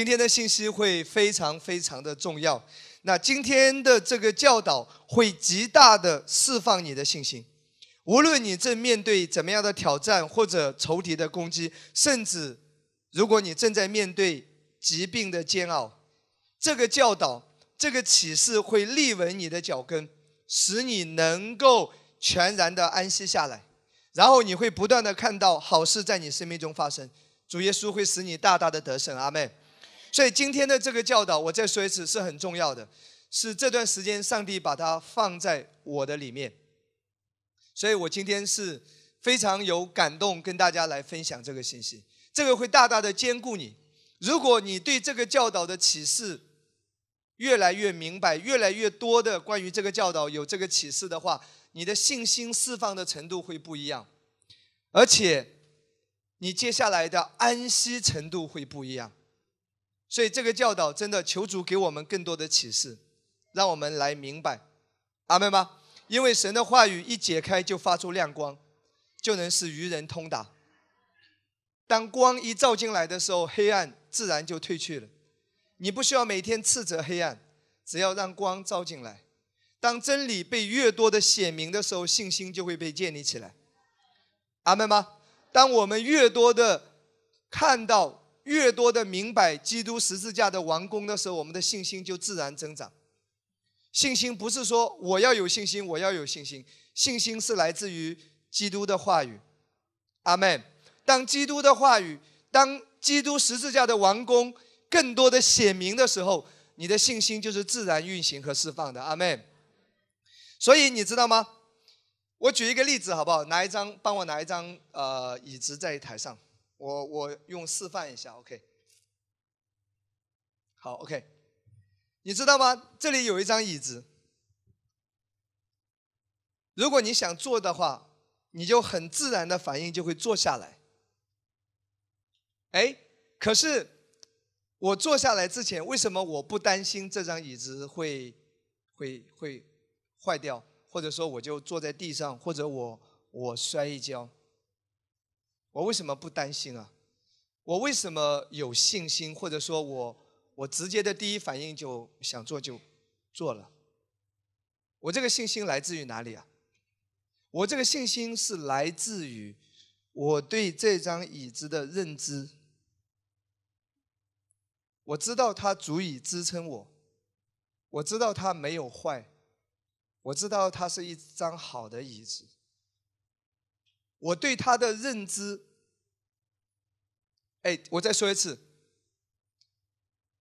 今天的信息会非常非常的重要。那今天的这个教导会极大的释放你的信心，无论你正面对怎么样的挑战或者仇敌的攻击，甚至如果你正在面对疾病的煎熬，这个教导、这个启示会立稳你的脚跟，使你能够全然的安息下来，然后你会不断的看到好事在你生命中发生，主耶稣会使你大大的得胜，阿妹。所以今天的这个教导，我再说一次，是很重要的，是这段时间上帝把它放在我的里面，所以我今天是非常有感动，跟大家来分享这个信息。这个会大大的兼顾你。如果你对这个教导的启示越来越明白，越来越多的关于这个教导有这个启示的话，你的信心释放的程度会不一样，而且你接下来的安息程度会不一样。所以这个教导真的求主给我们更多的启示，让我们来明白，阿门吗？因为神的话语一解开就发出亮光，就能使愚人通达。当光一照进来的时候，黑暗自然就退去了。你不需要每天斥责黑暗，只要让光照进来。当真理被越多的显明的时候，信心就会被建立起来。阿门吗？当我们越多的看到。越多的明白基督十字架的完工的时候，我们的信心就自然增长。信心不是说我要有信心，我要有信心，信心是来自于基督的话语。阿门。当基督的话语，当基督十字架的完工更多的显明的时候，你的信心就是自然运行和释放的。阿门。所以你知道吗？我举一个例子好不好？拿一张，帮我拿一张呃椅子在台上。我我用示范一下，OK。好，OK。你知道吗？这里有一张椅子。如果你想坐的话，你就很自然的反应就会坐下来。哎，可是我坐下来之前，为什么我不担心这张椅子会会会坏掉，或者说我就坐在地上，或者我我摔一跤？我为什么不担心啊？我为什么有信心？或者说我我直接的第一反应就想做就做了？我这个信心来自于哪里啊？我这个信心是来自于我对这张椅子的认知。我知道它足以支撑我，我知道它没有坏，我知道它是一张好的椅子。我对他的认知，哎，我再说一次，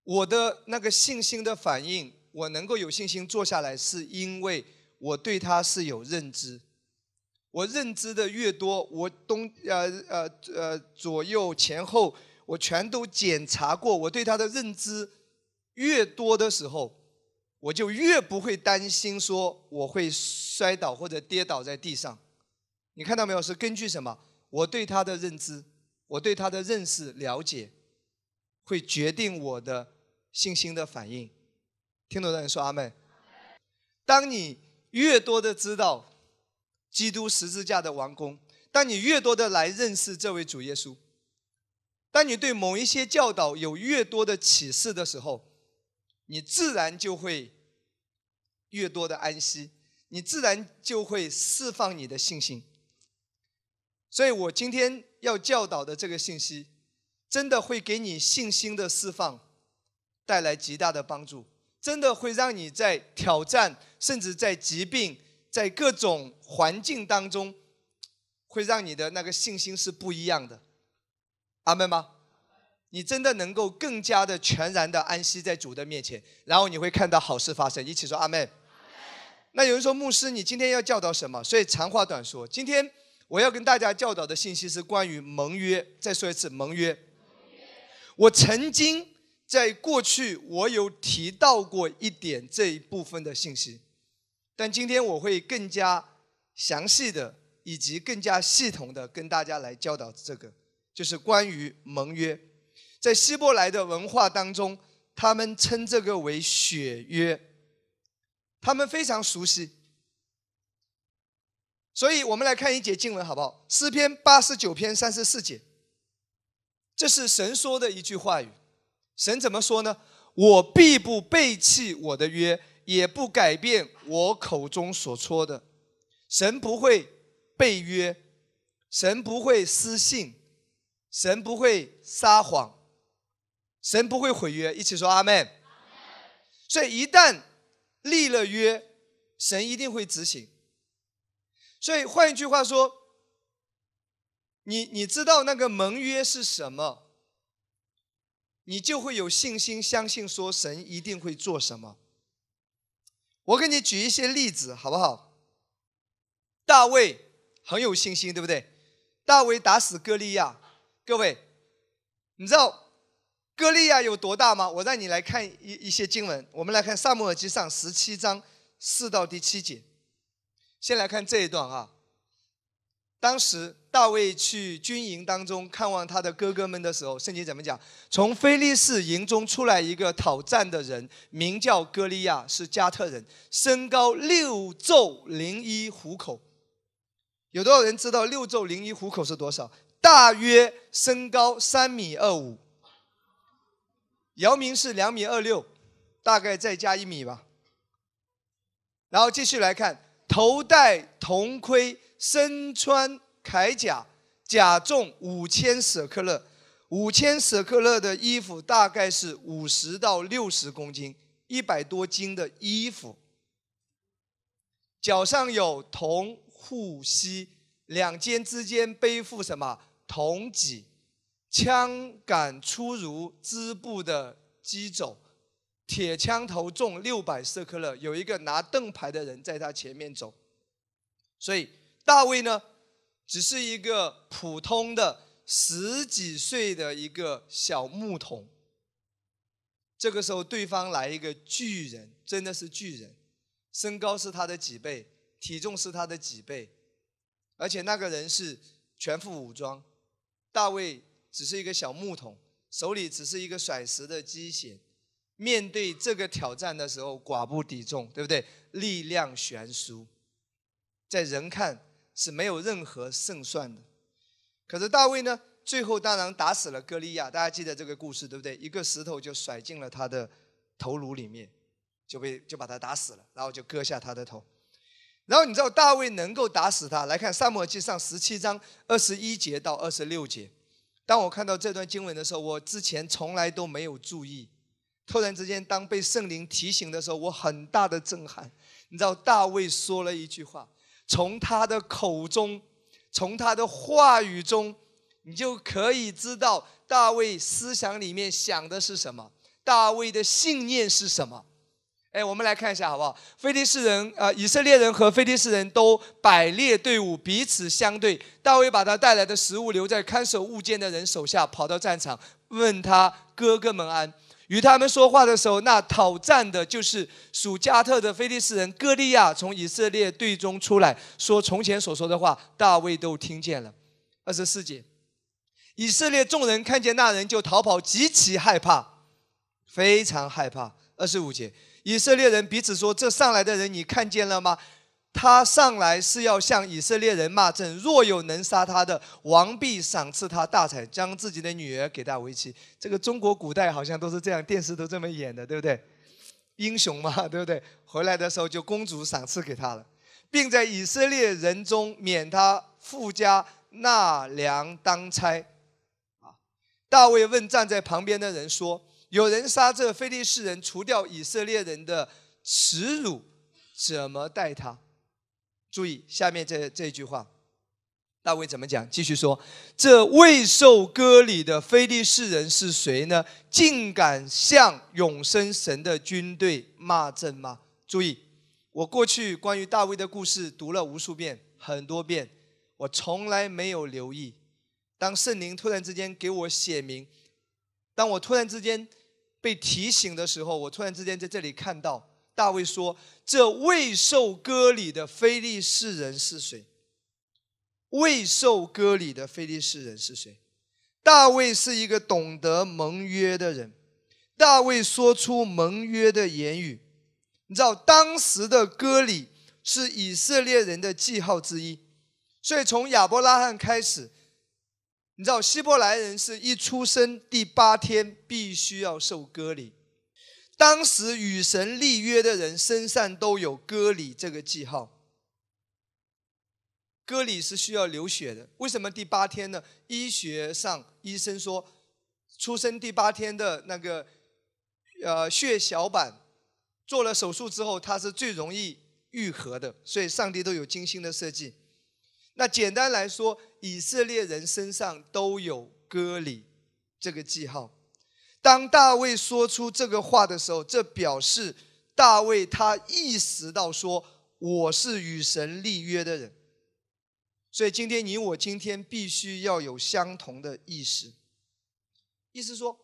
我的那个信心的反应，我能够有信心坐下来，是因为我对他是有认知。我认知的越多，我东呃呃呃左右前后，我全都检查过，我对他的认知越多的时候，我就越不会担心说我会摔倒或者跌倒在地上。你看到没有？是根据什么？我对他的认知，我对他的认识了解，会决定我的信心的反应。听懂的人说阿妹。当你越多的知道基督十字架的完工，当你越多的来认识这位主耶稣，当你对某一些教导有越多的启示的时候，你自然就会越多的安息，你自然就会释放你的信心。所以我今天要教导的这个信息，真的会给你信心的释放带来极大的帮助，真的会让你在挑战，甚至在疾病，在各种环境当中，会让你的那个信心是不一样的。阿门吗？你真的能够更加的全然的安息在主的面前，然后你会看到好事发生。一起说阿门。那有人说牧师，你今天要教导什么？所以长话短说，今天。我要跟大家教导的信息是关于盟约。再说一次，盟约。我曾经在过去我有提到过一点这一部分的信息，但今天我会更加详细的以及更加系统的跟大家来教导这个，就是关于盟约。在希伯来的文化当中，他们称这个为血约，他们非常熟悉。所以我们来看一节经文，好不好？诗篇八十九篇三十四节，这是神说的一句话语。神怎么说呢？我必不背弃我的约，也不改变我口中所说的。神不会背约，神不会失信，神不会撒谎，神不会毁约。一起说阿门。所以一旦立了约，神一定会执行。所以换一句话说，你你知道那个盟约是什么？你就会有信心相信说神一定会做什么。我给你举一些例子好不好？大卫很有信心，对不对？大卫打死歌利亚，各位，你知道歌利亚有多大吗？我让你来看一一些经文，我们来看萨母耳记上十七章四到第七节。先来看这一段啊，当时。大卫去军营当中看望他的哥哥们的时候，圣经怎么讲？从菲利士营中出来一个讨战的人，名叫歌利亚，是加特人，身高六肘零一虎口。有多少人知道六肘零一虎口是多少？大约身高三米二五。姚明是两米二六，大概再加一米吧。然后继续来看，头戴铜盔，身穿。铠甲甲重五千舍克勒，五千舍克勒的衣服大概是五十到六十公斤，一百多斤的衣服。脚上有铜护膝，两肩之间背负什么铜戟，枪杆粗如织布的机肘，铁枪头重六百舍克勒，有一个拿盾牌的人在他前面走。所以大卫呢？只是一个普通的十几岁的一个小牧童。这个时候，对方来一个巨人，真的是巨人，身高是他的几倍，体重是他的几倍，而且那个人是全副武装。大卫只是一个小牧童，手里只是一个甩石的机械，面对这个挑战的时候，寡不敌众，对不对？力量悬殊，在人看。是没有任何胜算的。可是大卫呢，最后当然打死了歌利亚。大家记得这个故事对不对？一个石头就甩进了他的头颅里面，就被就把他打死了，然后就割下他的头。然后你知道大卫能够打死他？来看《萨母耳记上》十七章二十一节到二十六节。当我看到这段经文的时候，我之前从来都没有注意。突然之间，当被圣灵提醒的时候，我很大的震撼。你知道大卫说了一句话。从他的口中，从他的话语中，你就可以知道大卫思想里面想的是什么，大卫的信念是什么。哎，我们来看一下好不好？菲利士人啊，以色列人和菲利士人都摆列队伍，彼此相对。大卫把他带来的食物留在看守物件的人手下，跑到战场，问他哥哥们安。与他们说话的时候，那讨战的就是属加特的菲利士人哥利亚从以色列队中出来，说从前所说的话，大卫都听见了。二十四节，以色列众人看见那人就逃跑，极其害怕，非常害怕。二十五节，以色列人彼此说：“这上来的人，你看见了吗？”他上来是要向以色列人骂阵，若有能杀他的，王必赏赐他大彩，将自己的女儿给他为妻。这个中国古代好像都是这样，电视都这么演的，对不对？英雄嘛，对不对？回来的时候就公主赏赐给他了，并在以色列人中免他富家纳粮当差。啊，大卫问站在旁边的人说：“有人杀这非利士人，除掉以色列人的耻辱，怎么待他？”注意下面这这句话，大卫怎么讲？继续说：“这未受割礼的非利士人是谁呢？竟敢向永生神的军队骂阵吗？”注意，我过去关于大卫的故事读了无数遍，很多遍，我从来没有留意。当圣灵突然之间给我写明，当我突然之间被提醒的时候，我突然之间在这里看到。大卫说：“这未受割礼的非利士人是谁？未受割礼的非利士人是谁？大卫是一个懂得盟约的人。大卫说出盟约的言语。你知道，当时的割礼是以色列人的记号之一。所以从亚伯拉罕开始，你知道希伯来人是一出生第八天必须要受割礼，当时与神立约的人身上都有割礼这个记号。割礼是需要流血的，为什么第八天呢？医学上医生说，出生第八天的那个呃血小板做了手术之后，它是最容易愈合的，所以上帝都有精心的设计。那简单来说，以色列人身上都有割礼这个记号。当大卫说出这个话的时候，这表示大卫他意识到说我是与神立约的人。所以今天你我今天必须要有相同的意识，意思说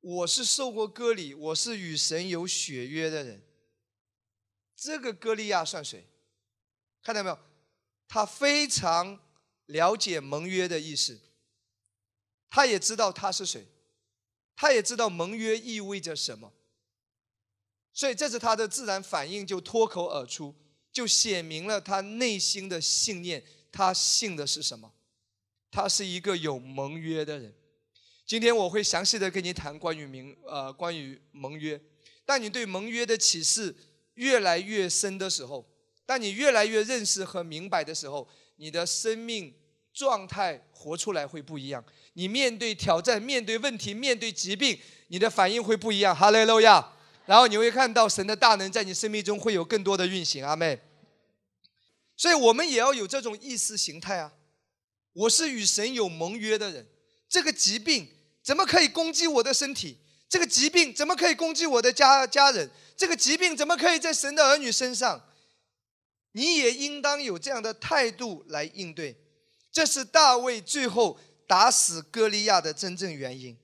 我是受过割礼，我是与神有血约的人。这个歌利亚算谁？看到没有？他非常了解盟约的意思，他也知道他是谁，他也知道盟约意味着什么，所以这是他的自然反应，就脱口而出，就写明了他内心的信念。他信的是什么？他是一个有盟约的人。今天我会详细的跟你谈关于名呃关于盟约。当你对盟约的启示越来越深的时候。当你越来越认识和明白的时候，你的生命状态活出来会不一样。你面对挑战、面对问题、面对疾病，你的反应会不一样。哈利路亚！然后你会看到神的大能在你生命中会有更多的运行。阿妹，所以我们也要有这种意识形态啊！我是与神有盟约的人，这个疾病怎么可以攻击我的身体？这个疾病怎么可以攻击我的家家人？这个疾病怎么可以在神的儿女身上？你也应当有这样的态度来应对，这是大卫最后打死歌利亚的真正原因，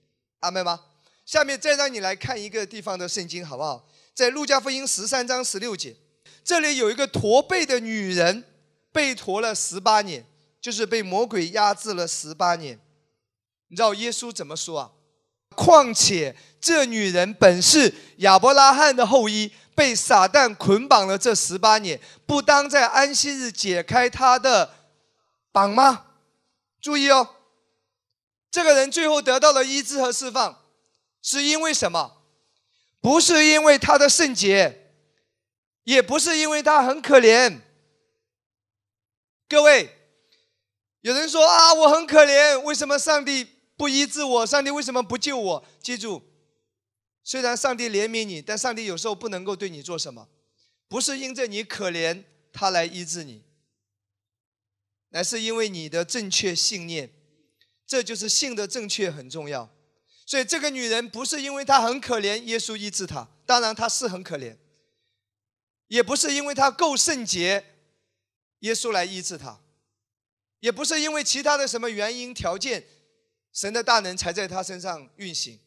阿妹吗？下面再让你来看一个地方的圣经，好不好？在路加福音十三章十六节，这里有一个驼背的女人，被驼了十八年，就是被魔鬼压制了十八年。你知道耶稣怎么说啊？况且这女人本是亚伯拉罕的后裔。被撒旦捆绑了这十八年，不当在安息日解开她的绑吗？注意哦，这个人最后得到了医治和释放，是因为什么？不是因为他的圣洁，也不是因为他很可怜。各位，有人说啊，我很可怜，为什么上帝不医治我？上帝为什么不救我？记住。虽然上帝怜悯你，但上帝有时候不能够对你做什么，不是因着你可怜他来医治你，乃是因为你的正确信念，这就是信的正确很重要。所以这个女人不是因为她很可怜，耶稣医治她，当然她是很可怜，也不是因为她够圣洁，耶稣来医治她，也不是因为其他的什么原因条件，神的大能才在她身上运行，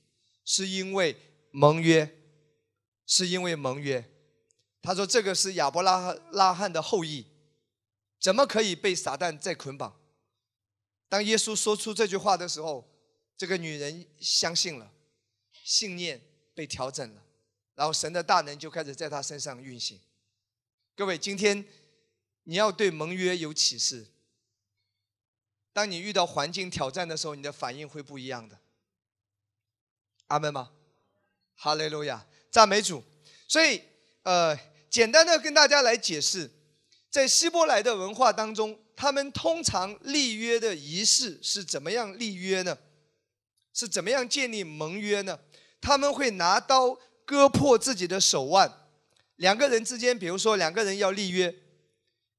是因为。盟约，是因为盟约。他说：“这个是亚伯拉拉罕的后裔，怎么可以被撒旦再捆绑？”当耶稣说出这句话的时候，这个女人相信了，信念被调整了，然后神的大能就开始在她身上运行。各位，今天你要对盟约有启示。当你遇到环境挑战的时候，你的反应会不一样的。阿门吗？哈利路亚，赞美主。所以，呃，简单的跟大家来解释，在希伯来的文化当中，他们通常立约的仪式是怎么样立约呢？是怎么样建立盟约呢？他们会拿刀割破自己的手腕。两个人之间，比如说两个人要立约，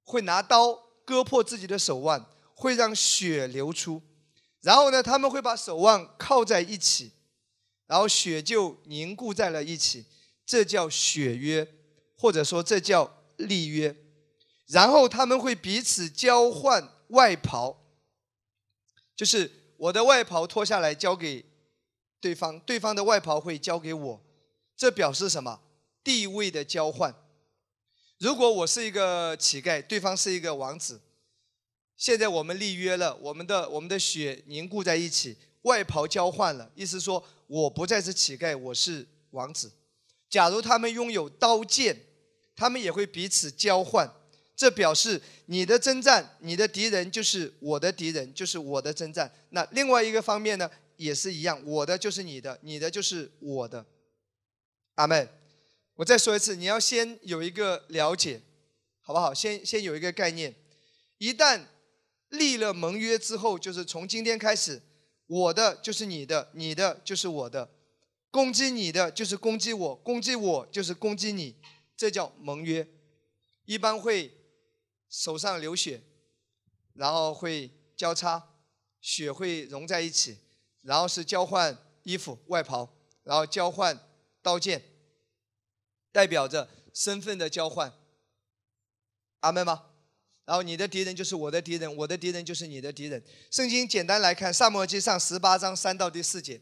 会拿刀割破自己的手腕，会让血流出，然后呢，他们会把手腕靠在一起。然后血就凝固在了一起，这叫血约，或者说这叫立约。然后他们会彼此交换外袍，就是我的外袍脱下来交给对方，对方的外袍会交给我，这表示什么？地位的交换。如果我是一个乞丐，对方是一个王子，现在我们立约了，我们的我们的血凝固在一起，外袍交换了，意思说。我不再是乞丐，我是王子。假如他们拥有刀剑，他们也会彼此交换。这表示你的征战，你的敌人就是我的敌人，就是我的征战。那另外一个方面呢，也是一样，我的就是你的，你的就是我的。阿门。我再说一次，你要先有一个了解，好不好？先先有一个概念。一旦立了盟约之后，就是从今天开始，我的就是你的，你的就是我的。攻击你的就是攻击我，攻击我就是攻击你，这叫盟约。一般会手上流血，然后会交叉，血会融在一起，然后是交换衣服外袍，然后交换刀剑，代表着身份的交换。阿门吗？然后你的敌人就是我的敌人，我的敌人就是你的敌人。圣经简单来看，《萨摩记上》十八章三到第四节，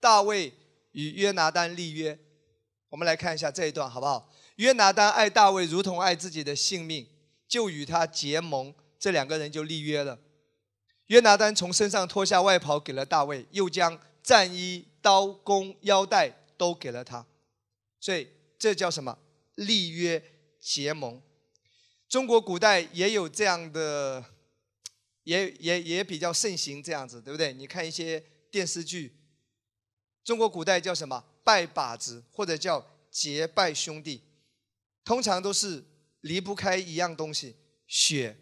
大卫。与约拿丹立约，我们来看一下这一段好不好？约拿丹爱大卫如同爱自己的性命，就与他结盟，这两个人就立约了。约拿丹从身上脱下外袍给了大卫，又将战衣、刀弓、腰带都给了他，所以这叫什么？立约结盟。中国古代也有这样的，也也也比较盛行这样子，对不对？你看一些电视剧。中国古代叫什么？拜把子，或者叫结拜兄弟，通常都是离不开一样东西——血，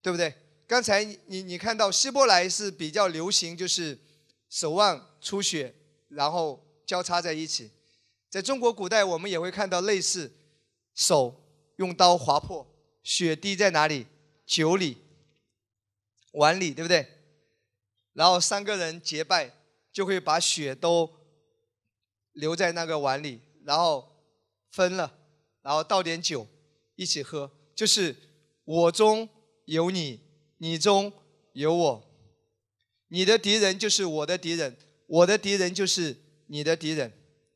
对不对？刚才你你看到希伯来是比较流行，就是手腕出血，然后交叉在一起。在中国古代，我们也会看到类似，手用刀划破，血滴在哪里？酒里、碗里，对不对？然后三个人结拜。就会把血都留在那个碗里，然后分了，然后倒点酒一起喝，就是我中有你，你中有我，你的敌人就是我的敌人，我的敌人就是你的敌人，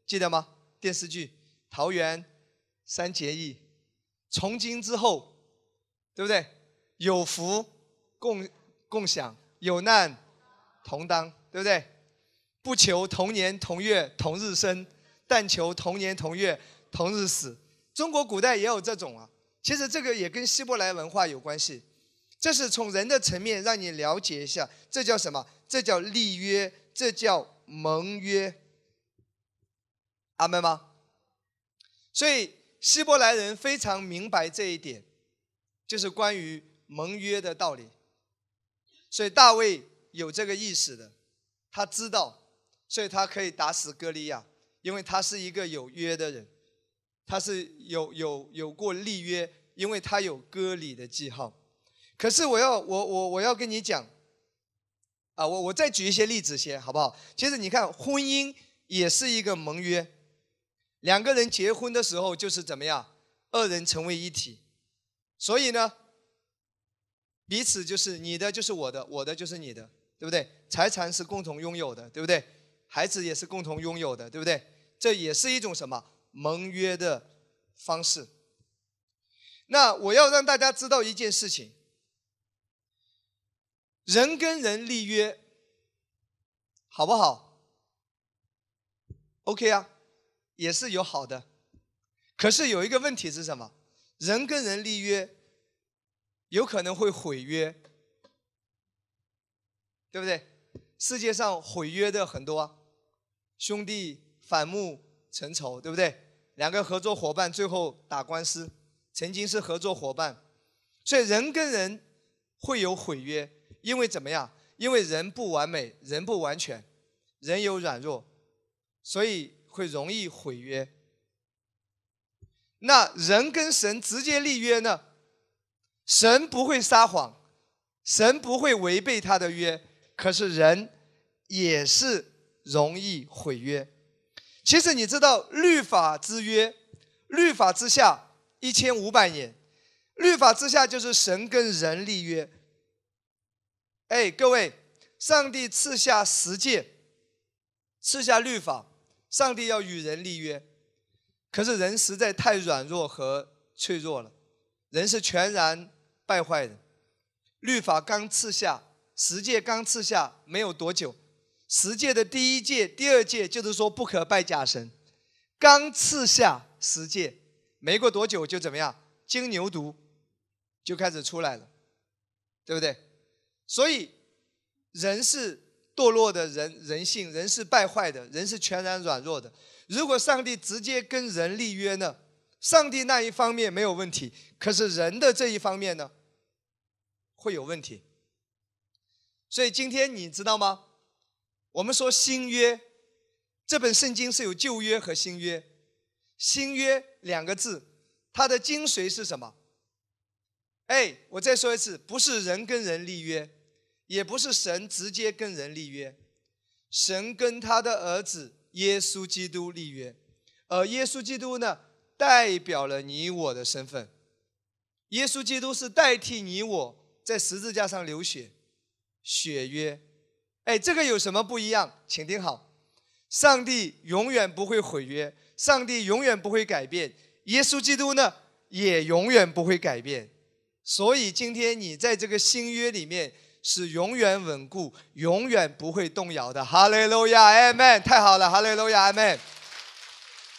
记得吗？电视剧《桃园三结义》，从今之后，对不对？有福共共享，有难同当，对不对？不求同年同月同日生，但求同年同月同日死。中国古代也有这种啊，其实这个也跟希伯来文化有关系。这是从人的层面让你了解一下，这叫什么？这叫立约，这叫盟约。阿门吗？所以希伯来人非常明白这一点，就是关于盟约的道理。所以大卫有这个意识的，他知道。所以他可以打死歌利亚，因为他是一个有约的人，他是有有有过立约，因为他有割礼的记号。可是我要我我我要跟你讲，啊，我我再举一些例子先好不好？其实你看，婚姻也是一个盟约，两个人结婚的时候就是怎么样，二人成为一体，所以呢，彼此就是你的就是我的，我的就是你的，对不对？财产是共同拥有的，对不对？孩子也是共同拥有的，对不对？这也是一种什么盟约的方式？那我要让大家知道一件事情：人跟人立约，好不好？OK 啊，也是有好的。可是有一个问题是什么？人跟人立约，有可能会毁约，对不对？世界上毁约的很多。兄弟反目成仇，对不对？两个合作伙伴最后打官司，曾经是合作伙伴，所以人跟人会有毁约，因为怎么样？因为人不完美，人不完全，人有软弱，所以会容易毁约。那人跟神直接立约呢？神不会撒谎，神不会违背他的约，可是人也是。容易毁约。其实你知道，律法之约，律法之下一千五百年，律法之下就是神跟人立约。哎，各位，上帝赐下十诫，赐下律法，上帝要与人立约。可是人实在太软弱和脆弱了，人是全然败坏的。律法刚赐下，十诫刚赐下，没有多久。十诫的第一诫、第二诫就是说不可拜假神，刚赐下十诫，没过多久就怎么样？金牛犊就开始出来了，对不对？所以人是堕落的人，人性人是败坏的，人是全然软弱的。如果上帝直接跟人立约呢？上帝那一方面没有问题，可是人的这一方面呢，会有问题。所以今天你知道吗？我们说新约，这本圣经是有旧约和新约。新约两个字，它的精髓是什么？哎，我再说一次，不是人跟人立约，也不是神直接跟人立约，神跟他的儿子耶稣基督立约，而耶稣基督呢，代表了你我的身份。耶稣基督是代替你我在十字架上流血，血约。哎，这个有什么不一样？请听好，上帝永远不会毁约。上帝永远不会改变，耶稣基督呢也永远不会改变，所以今天你在这个新约里面是永远稳固、永远不会动摇的。哈利路亚，阿门！太好了，哈利路亚，阿门！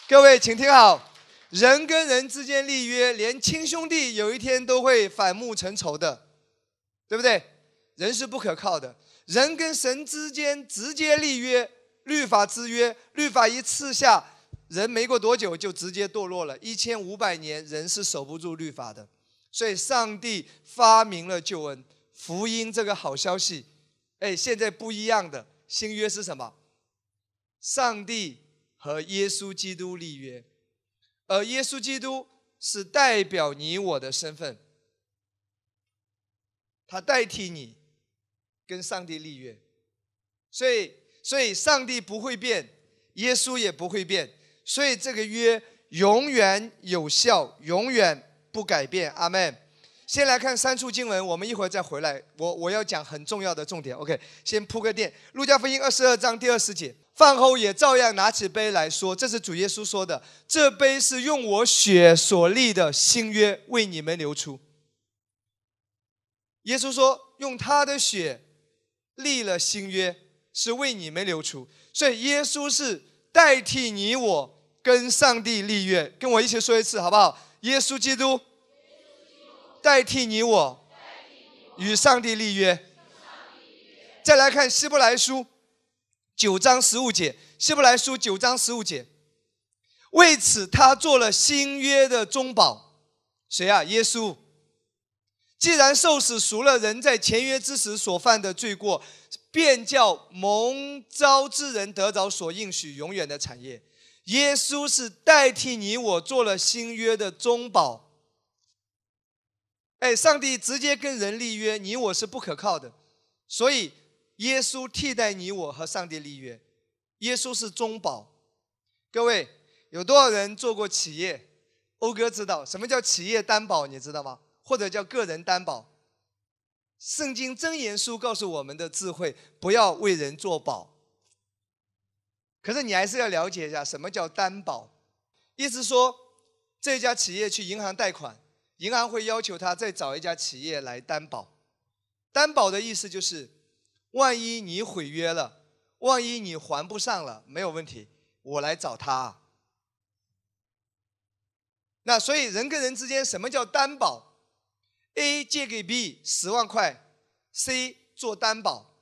各位请听好，人跟人之间立约，连亲兄弟有一天都会反目成仇的，对不对？人是不可靠的，人跟神之间直接立约，律法之约，律法一次下。人没过多久就直接堕落了，一千五百年人是守不住律法的，所以上帝发明了救恩福音这个好消息。哎，现在不一样的新约是什么？上帝和耶稣基督立约，而耶稣基督是代表你我的身份，他代替你跟上帝立约，所以所以上帝不会变，耶稣也不会变。所以这个约永远有效，永远不改变。阿门。先来看三处经文，我们一会儿再回来。我我要讲很重要的重点。OK，先铺个垫。路加福音二十二章第二十节，饭后也照样拿起杯来说：“这是主耶稣说的，这杯是用我血所立的新约，为你们流出。”耶稣说：“用他的血立了新约，是为你们流出。”所以耶稣是代替你我。跟上帝立约，跟我一起说一次好不好？耶稣基督代替你我与上帝立约。再来看希伯来书九章十五节，希伯来书九章十五节，为此他做了新约的中保。谁啊？耶稣。既然受死赎了人在签约之时所犯的罪过，便叫蒙召之人得着所应许永远的产业。耶稣是代替你我做了新约的中保。哎，上帝直接跟人立约，你我是不可靠的，所以耶稣替代你我和上帝立约。耶稣是中保。各位有多少人做过企业？欧哥知道什么叫企业担保，你知道吗？或者叫个人担保？圣经真言书告诉我们的智慧：不要为人做保。可是你还是要了解一下什么叫担保，意思说这家企业去银行贷款，银行会要求他再找一家企业来担保。担保的意思就是，万一你毁约了，万一你还不上了，没有问题，我来找他。那所以人跟人之间什么叫担保？A 借给 B 十万块，C 做担保，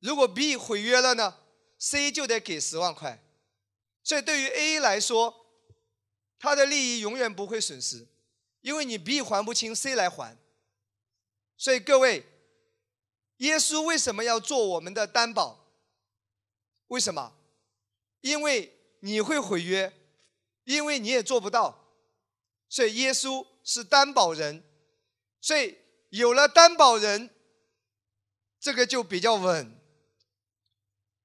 如果 B 毁约了呢？C 就得给十万块，所以对于 A 来说，他的利益永远不会损失，因为你 B 还不清，C 来还。所以各位，耶稣为什么要做我们的担保？为什么？因为你会毁约，因为你也做不到，所以耶稣是担保人。所以有了担保人，这个就比较稳。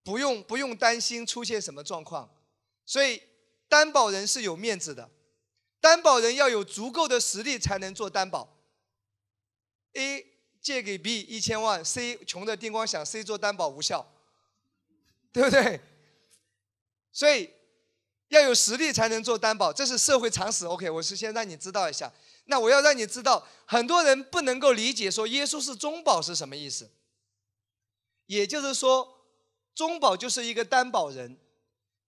不用不用担心出现什么状况，所以担保人是有面子的，担保人要有足够的实力才能做担保。A 借给 B 一千万，C 穷的叮咣响，C 做担保无效，对不对？所以要有实力才能做担保，这是社会常识。OK，我是先让你知道一下。那我要让你知道，很多人不能够理解说耶稣是中保是什么意思，也就是说。中保就是一个担保人，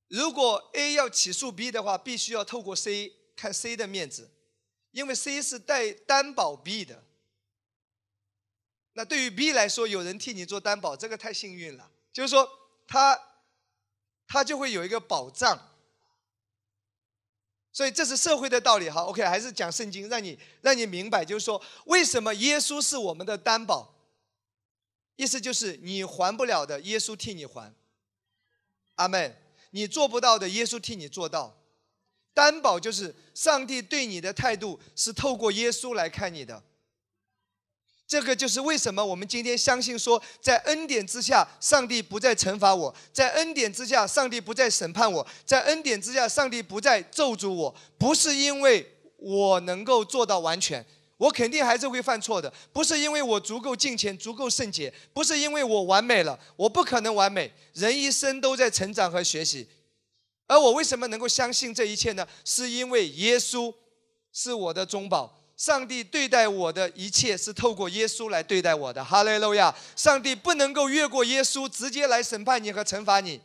如果 A 要起诉 B 的话，必须要透过 C 看 C 的面子，因为 C 是带担保 B 的。那对于 B 来说，有人替你做担保，这个太幸运了。就是说，他他就会有一个保障。所以这是社会的道理。哈，OK，还是讲圣经，让你让你明白，就是说，为什么耶稣是我们的担保？意思就是你还不了的，耶稣替你还。阿门。你做不到的，耶稣替你做到。担保就是上帝对你的态度是透过耶稣来看你的。这个就是为什么我们今天相信说，在恩典之下，上帝不再惩罚我；在恩典之下，上帝不再审判我；在恩典之下，上帝不再咒诅我。不是因为我能够做到完全，我肯定还是会犯错的；不是因为我足够敬虔、足够圣洁；不是因为我完美了，我不可能完美。人一生都在成长和学习。而我为什么能够相信这一切呢？是因为耶稣是我的中保。上帝对待我的一切是透过耶稣来对待我的，哈利路亚！上帝不能够越过耶稣直接来审判你和惩罚你，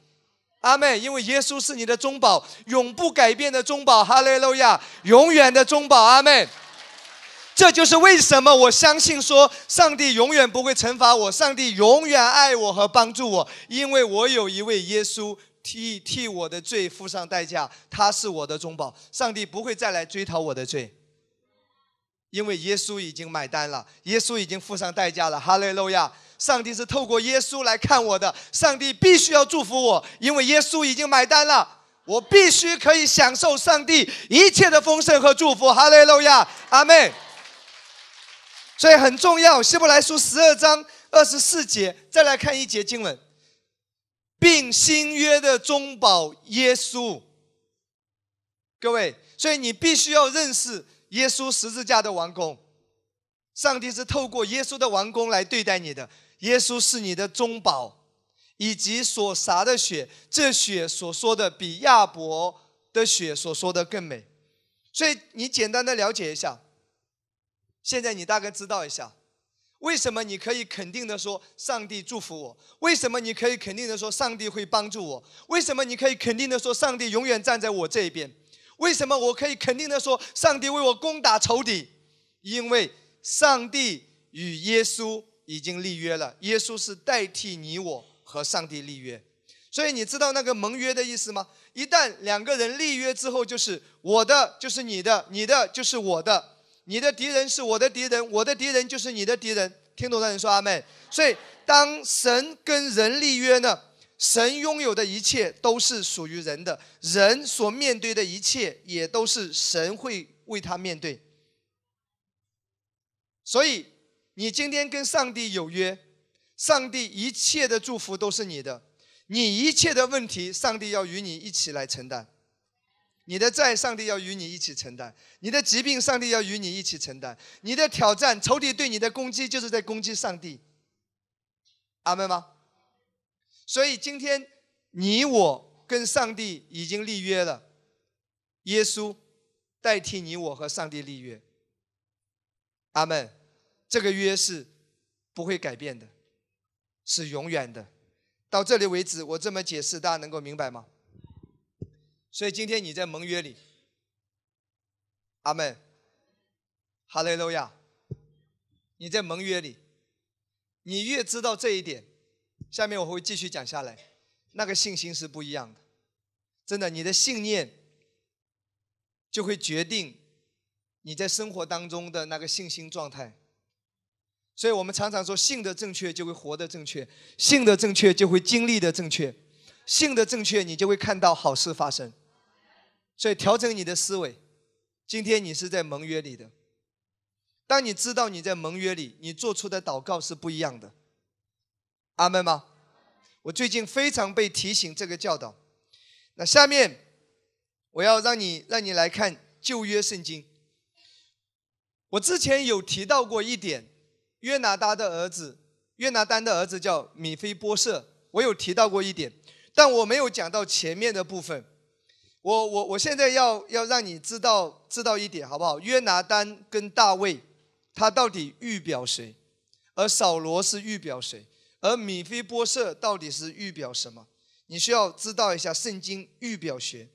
阿妹，因为耶稣是你的中保，永不改变的中保，哈利路亚！永远的中保，阿妹。这就是为什么我相信说，上帝永远不会惩罚我，上帝永远爱我和帮助我，因为我有一位耶稣替替我的罪付上代价，他是我的中保，上帝不会再来追讨我的罪。因为耶稣已经买单了，耶稣已经付上代价了。哈利路亚！上帝是透过耶稣来看我的，上帝必须要祝福我，因为耶稣已经买单了，我必须可以享受上帝一切的丰盛和祝福。哈利路亚，阿门。所以很重要，希伯来书十二章二十四节，再来看一节经文，并新约的中保耶稣。各位，所以你必须要认识。耶稣十字架的完工，上帝是透过耶稣的完工来对待你的。耶稣是你的中保，以及所洒的血，这血所说的比亚伯的血所说的更美。所以你简单的了解一下，现在你大概知道一下，为什么你可以肯定的说上帝祝福我？为什么你可以肯定的说上帝会帮助我？为什么你可以肯定的说上帝永远站在我这一边？为什么我可以肯定的说，上帝为我攻打仇敌？因为上帝与耶稣已经立约了，耶稣是代替你我和上帝立约。所以你知道那个盟约的意思吗？一旦两个人立约之后，就是我的就是你的，你的就是我的，你的敌人是我的敌人，我的敌人就是你的敌人。听懂的人说阿门。所以当神跟人立约呢？神拥有的一切都是属于人的，人所面对的一切也都是神会为他面对。所以，你今天跟上帝有约，上帝一切的祝福都是你的，你一切的问题，上帝要与你一起来承担。你的债，上帝要与你一起承担；你的疾病，上帝要与你一起承担；你的挑战，仇敌对你的攻击，就是在攻击上帝。阿门吗？所以今天你我跟上帝已经立约了，耶稣代替你我和上帝立约。阿门。这个约是不会改变的，是永远的。到这里为止，我这么解释，大家能够明白吗？所以今天你在盟约里，阿门。哈利路亚。你在盟约里，你越知道这一点。下面我会继续讲下来，那个信心是不一样的，真的，你的信念就会决定你在生活当中的那个信心状态。所以我们常常说，信的正确就会活的正确，信的正确就会经历的正确，信的正确你就会看到好事发生。所以调整你的思维，今天你是在盟约里的，当你知道你在盟约里，你做出的祷告是不一样的。阿门吗？我最近非常被提醒这个教导。那下面我要让你让你来看旧约圣经。我之前有提到过一点，约拿达的儿子约拿丹的儿子叫米菲波设，我有提到过一点，但我没有讲到前面的部分。我我我现在要要让你知道知道一点好不好？约拿丹跟大卫他到底预表谁？而扫罗是预表谁？而米菲波设到底是预表什么？你需要知道一下圣经预表学。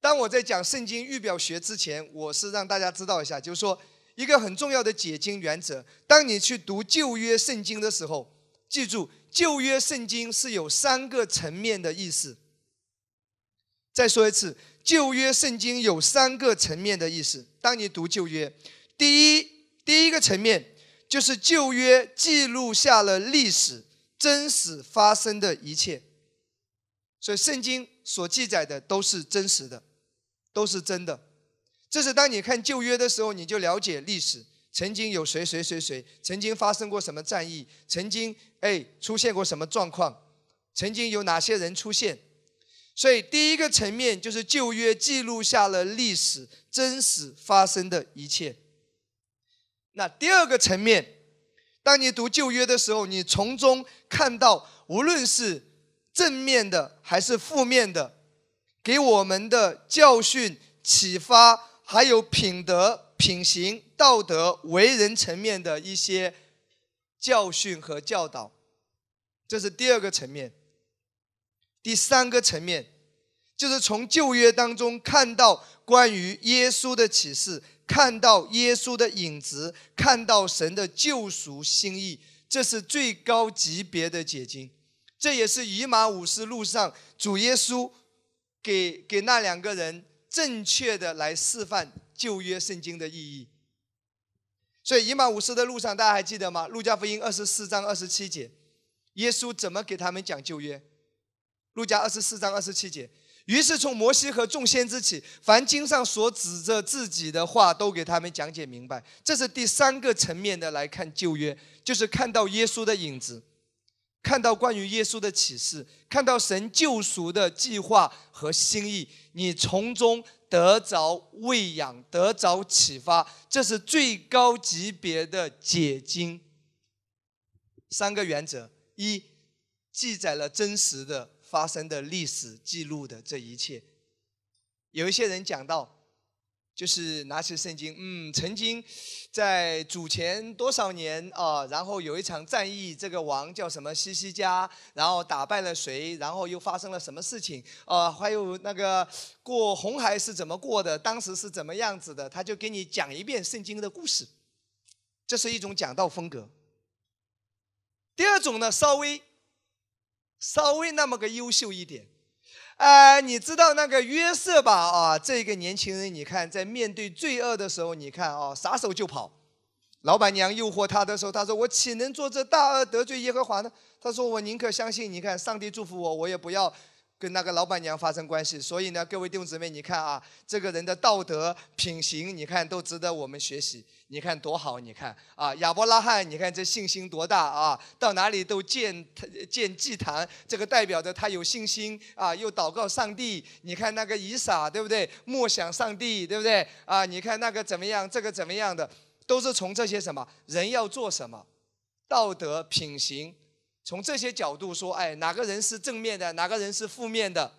当我在讲圣经预表学之前，我是让大家知道一下，就是说一个很重要的解经原则。当你去读旧约圣经的时候，记住旧约圣经是有三个层面的意思。再说一次，旧约圣经有三个层面的意思。当你读旧约，第一第一个层面就是旧约记录下了历史真实发生的一切，所以圣经所记载的都是真实的。都是真的，这是当你看旧约的时候，你就了解历史，曾经有谁谁谁谁，曾经发生过什么战役，曾经哎出现过什么状况，曾经有哪些人出现。所以第一个层面就是旧约记录下了历史真实发生的一切。那第二个层面，当你读旧约的时候，你从中看到无论是正面的还是负面的。给我们的教训、启发，还有品德、品行、道德、为人层面的一些教训和教导，这是第二个层面。第三个层面，就是从旧约当中看到关于耶稣的启示，看到耶稣的影子，看到神的救赎心意，这是最高级别的解经。这也是以马五斯路上主耶稣。给给那两个人正确的来示范旧约圣经的意义。所以以马五斯的路上，大家还记得吗？路加福音二十四章二十七节，耶稣怎么给他们讲旧约？路加二十四章二十七节，于是从摩西和众先知起，凡经上所指着自己的话，都给他们讲解明白。这是第三个层面的来看旧约，就是看到耶稣的影子。看到关于耶稣的启示，看到神救赎的计划和心意，你从中得着喂养，得着启发，这是最高级别的解经。三个原则：一，记载了真实的发生的历史记录的这一切。有一些人讲到。就是拿起圣经，嗯，曾经在主前多少年啊，然后有一场战役，这个王叫什么西西家，然后打败了谁，然后又发生了什么事情啊？还有那个过红海是怎么过的，当时是怎么样子的，他就给你讲一遍圣经的故事，这是一种讲道风格。第二种呢，稍微稍微那么个优秀一点。哎，你知道那个约瑟吧？啊，这个年轻人，你看在面对罪恶的时候，你看啊，撒手就跑。老板娘诱惑他的时候，他说：“我岂能做这大恶得罪耶和华呢？”他说：“我宁可相信，你看上帝祝福我，我也不要。”跟那个老板娘发生关系，所以呢，各位弟兄姊妹，你看啊，这个人的道德品行，你看都值得我们学习。你看多好，你看啊，亚伯拉罕，你看这信心多大啊，到哪里都建建祭坛，这个代表着他有信心啊，又祷告上帝。你看那个以撒，对不对？默想上帝，对不对？啊，你看那个怎么样，这个怎么样的，都是从这些什么人要做什么，道德品行。从这些角度说，哎，哪个人是正面的，哪个人是负面的？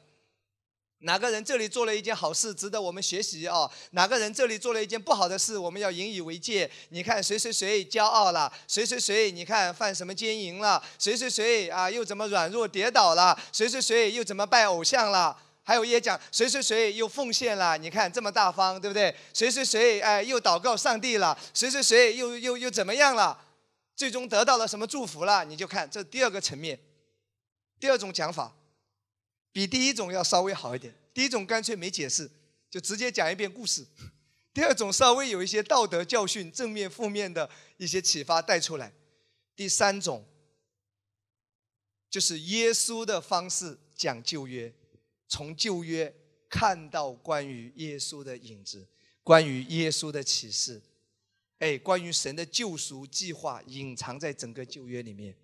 哪个人这里做了一件好事，值得我们学习啊？哪个人这里做了一件不好的事，我们要引以为戒？你看谁谁谁骄傲了，谁谁谁你看犯什么奸淫了，谁谁谁啊又怎么软弱跌倒了，谁谁谁又怎么拜偶像了？还有也讲谁谁谁又奉献了，你看这么大方，对不对？谁谁谁哎又祷告上帝了，谁谁谁又又又怎么样了？最终得到了什么祝福了？你就看这第二个层面，第二种讲法，比第一种要稍微好一点。第一种干脆没解释，就直接讲一遍故事；第二种稍微有一些道德教训，正面、负面的一些启发带出来；第三种就是耶稣的方式讲旧约，从旧约看到关于耶稣的影子，关于耶稣的启示。哎，关于神的救赎计划隐藏在整个旧约里面。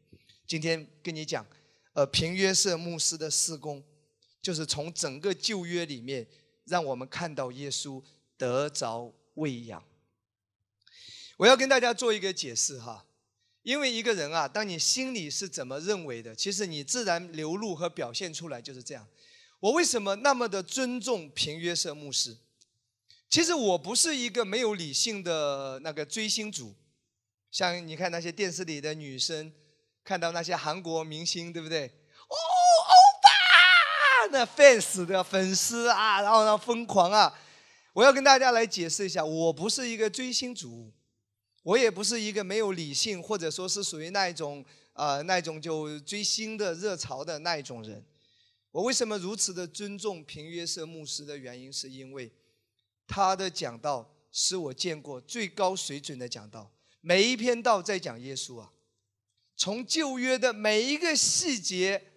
今天跟你讲，呃，平约瑟牧师的施工，就是从整个旧约里面，让我们看到耶稣得着喂养。我要跟大家做一个解释哈，因为一个人啊，当你心里是怎么认为的，其实你自然流露和表现出来就是这样。我为什么那么的尊重平约瑟牧师？其实我不是一个没有理性的那个追星族，像你看那些电视里的女生，看到那些韩国明星，对不对？哦，欧巴，那 fans 的粉丝啊，然后呢疯狂啊。我要跟大家来解释一下，我不是一个追星族，我也不是一个没有理性或者说是属于那一种啊那种就追星的热潮的那一种人。我为什么如此的尊重平约瑟牧师的原因，是因为他的讲道是我见过最高水准的讲道，每一篇道在讲耶稣啊，从旧约的每一个细节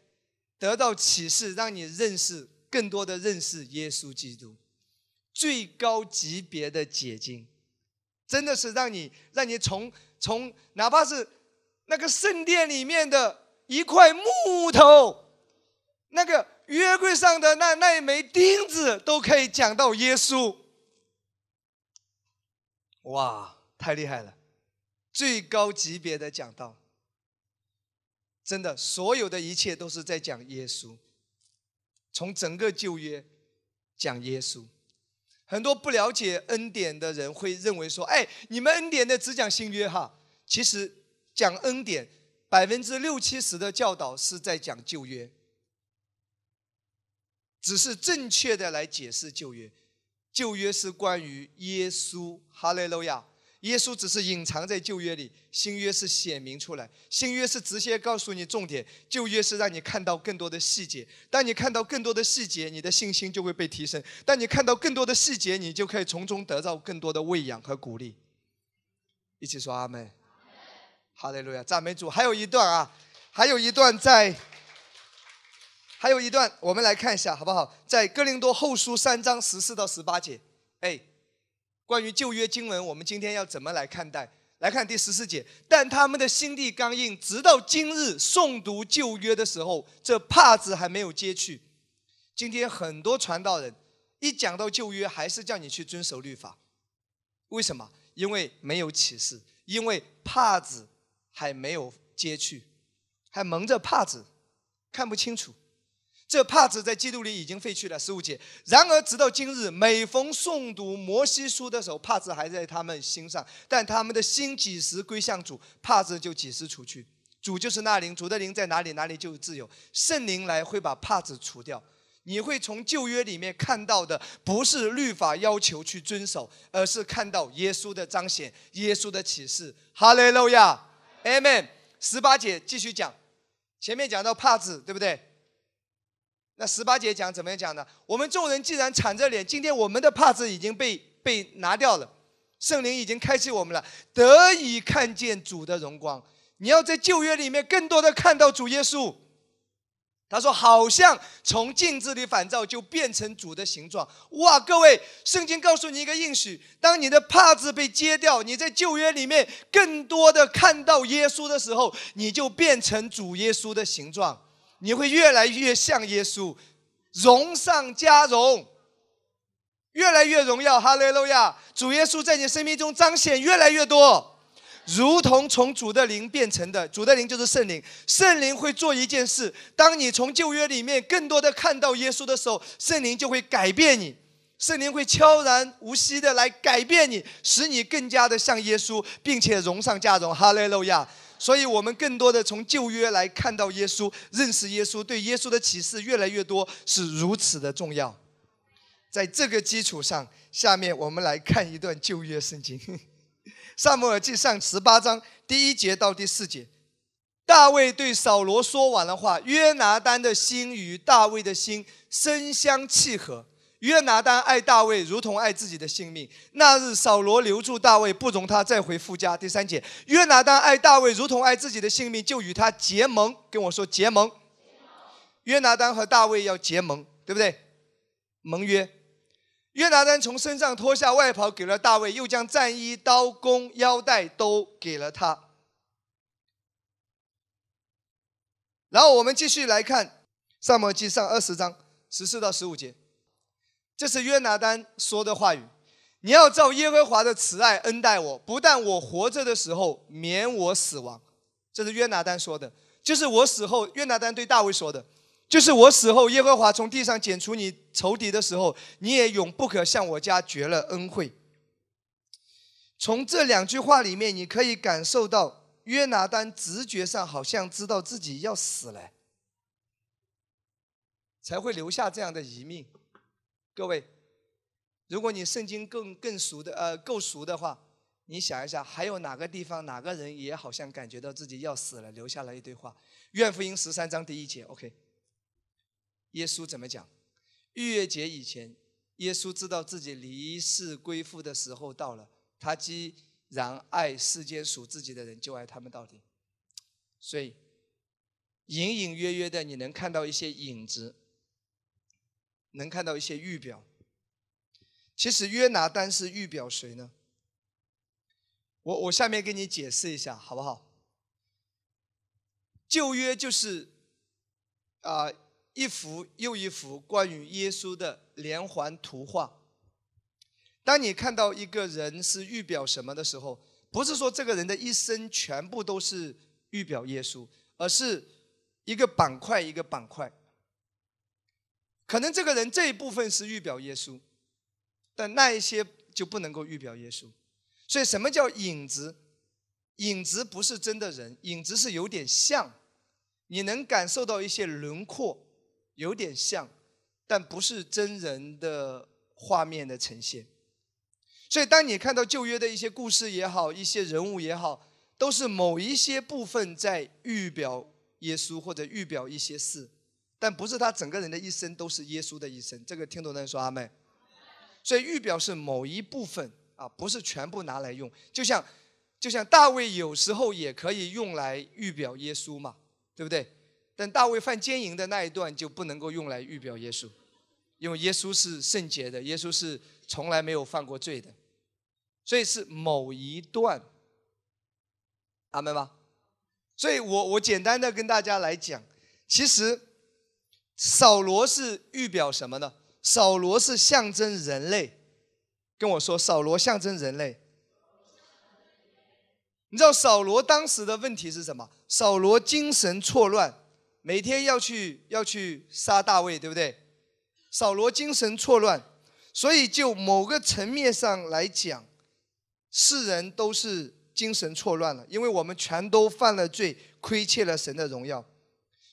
得到启示，让你认识更多的认识耶稣基督。最高级别的解经，真的是让你让你从从哪怕是那个圣殿里面的一块木头，那个约柜上的那那一枚钉子，都可以讲到耶稣。哇，太厉害了！最高级别的讲道，真的，所有的一切都是在讲耶稣，从整个旧约讲耶稣。很多不了解恩典的人会认为说：“哎，你们恩典的只讲新约哈。”其实讲恩典，百分之六七十的教导是在讲旧约，只是正确的来解释旧约。旧约是关于耶稣，哈利路亚。耶稣只是隐藏在旧约里，新约是显明出来。新约是直接告诉你重点，旧约是让你看到更多的细节。当你看到更多的细节，你的信心就会被提升。当你看到更多的细节，你就可以从中得到更多的喂养和鼓励。一起说阿门。哈利，路亚，赞美主。还有一段啊，还有一段在，还有一段，我们来看一下好不好？在哥林多后书三章十四到十八节，哎。关于旧约经文，我们今天要怎么来看待？来看第十四节，但他们的心地刚硬，直到今日诵读旧约的时候，这帕子还没有揭去。今天很多传道人一讲到旧约，还是叫你去遵守律法。为什么？因为没有启示，因为帕子还没有揭去，还蒙着帕子，看不清楚。这帕子在基督里已经废去了十五节，然而直到今日，每逢诵读摩西书的时候，帕子还在他们心上。但他们的心几时归向主，帕子就几时除去。主就是那灵，主的灵在哪里，哪里就有自由。圣灵来会把帕子除掉。你会从旧约里面看到的，不是律法要求去遵守，而是看到耶稣的彰显，耶稣的启示。哈利路亚，AMN。十八节继续讲，前面讲到帕子，对不对？那十八节讲怎么样讲呢？我们众人既然敞着脸，今天我们的帕子已经被被拿掉了，圣灵已经开启我们了，得以看见主的荣光。你要在旧约里面更多的看到主耶稣。他说，好像从镜子里反照，就变成主的形状。哇，各位，圣经告诉你一个应许：当你的帕子被揭掉，你在旧约里面更多的看到耶稣的时候，你就变成主耶稣的形状。你会越来越像耶稣，荣上加荣，越来越荣耀。哈利路亚！主耶稣在你生命中彰显越来越多，如同从主的灵变成的。主的灵就是圣灵，圣灵会做一件事：当你从旧约里面更多的看到耶稣的时候，圣灵就会改变你，圣灵会悄然无息的来改变你，使你更加的像耶稣，并且荣上加荣。哈利路亚！所以我们更多的从旧约来看到耶稣，认识耶稣，对耶稣的启示越来越多，是如此的重要。在这个基础上，下面我们来看一段旧约圣经，《萨母尔记上》十八章第一节到第四节。大卫对扫罗说完了话，约拿丹的心与大卫的心深相契合。约拿丹爱大卫如同爱自己的性命。那日扫罗留住大卫，不容他再回父家。第三节，约拿丹爱大卫如同爱自己的性命，就与他结盟。跟我说结盟。约拿丹和大卫要结盟，对不对？盟约。约拿丹从身上脱下外袍给了大卫，又将战衣、刀弓、腰带都给了他。然后我们继续来看《萨摩记上》二十章十四到十五节。这是约拿丹说的话语，你要照耶和华的慈爱恩待我，不但我活着的时候免我死亡。这是约拿丹说的，就是我死后，约拿丹对大卫说的，就是我死后，耶和华从地上剪除你仇敌的时候，你也永不可向我家绝了恩惠。从这两句话里面，你可以感受到约拿丹直觉上好像知道自己要死了。才会留下这样的遗命。各位，如果你圣经更更熟的呃够熟的话，你想一下，还有哪个地方哪个人也好像感觉到自己要死了，留下了一堆话？愿福音十三章第一节，OK。耶稣怎么讲？逾越节以前，耶稣知道自己离世归父的时候到了，他既然爱世间属自己的人，就爱他们到底。所以，隐隐约约的，你能看到一些影子，能看到一些预表。其实约拿单是预表谁呢？我我下面给你解释一下，好不好？旧约就是啊一幅又一幅关于耶稣的连环图画。当你看到一个人是预表什么的时候，不是说这个人的一生全部都是预表耶稣，而是一个板块一个板块。可能这个人这一部分是预表耶稣，但那一些就不能够预表耶稣。所以什么叫影子？影子不是真的人，影子是有点像。你能感受到一些轮廓，有点像，但不是真人的画面的呈现。所以，当你看到旧约的一些故事也好，一些人物也好，都是某一些部分在预表耶稣或者预表一些事，但不是他整个人的一生都是耶稣的一生。这个听懂的人说阿妹。所以预表是某一部分啊，不是全部拿来用。就像，就像大卫有时候也可以用来预表耶稣嘛。对不对？但大卫犯奸淫的那一段就不能够用来预表耶稣，因为耶稣是圣洁的，耶稣是从来没有犯过罪的，所以是某一段，阿门吗？所以我我简单的跟大家来讲，其实扫罗是预表什么呢？扫罗是象征人类，跟我说，扫罗象征人类。你知道扫罗当时的问题是什么？扫罗精神错乱，每天要去要去杀大卫，对不对？扫罗精神错乱，所以就某个层面上来讲，世人都是精神错乱了，因为我们全都犯了罪，亏欠了神的荣耀，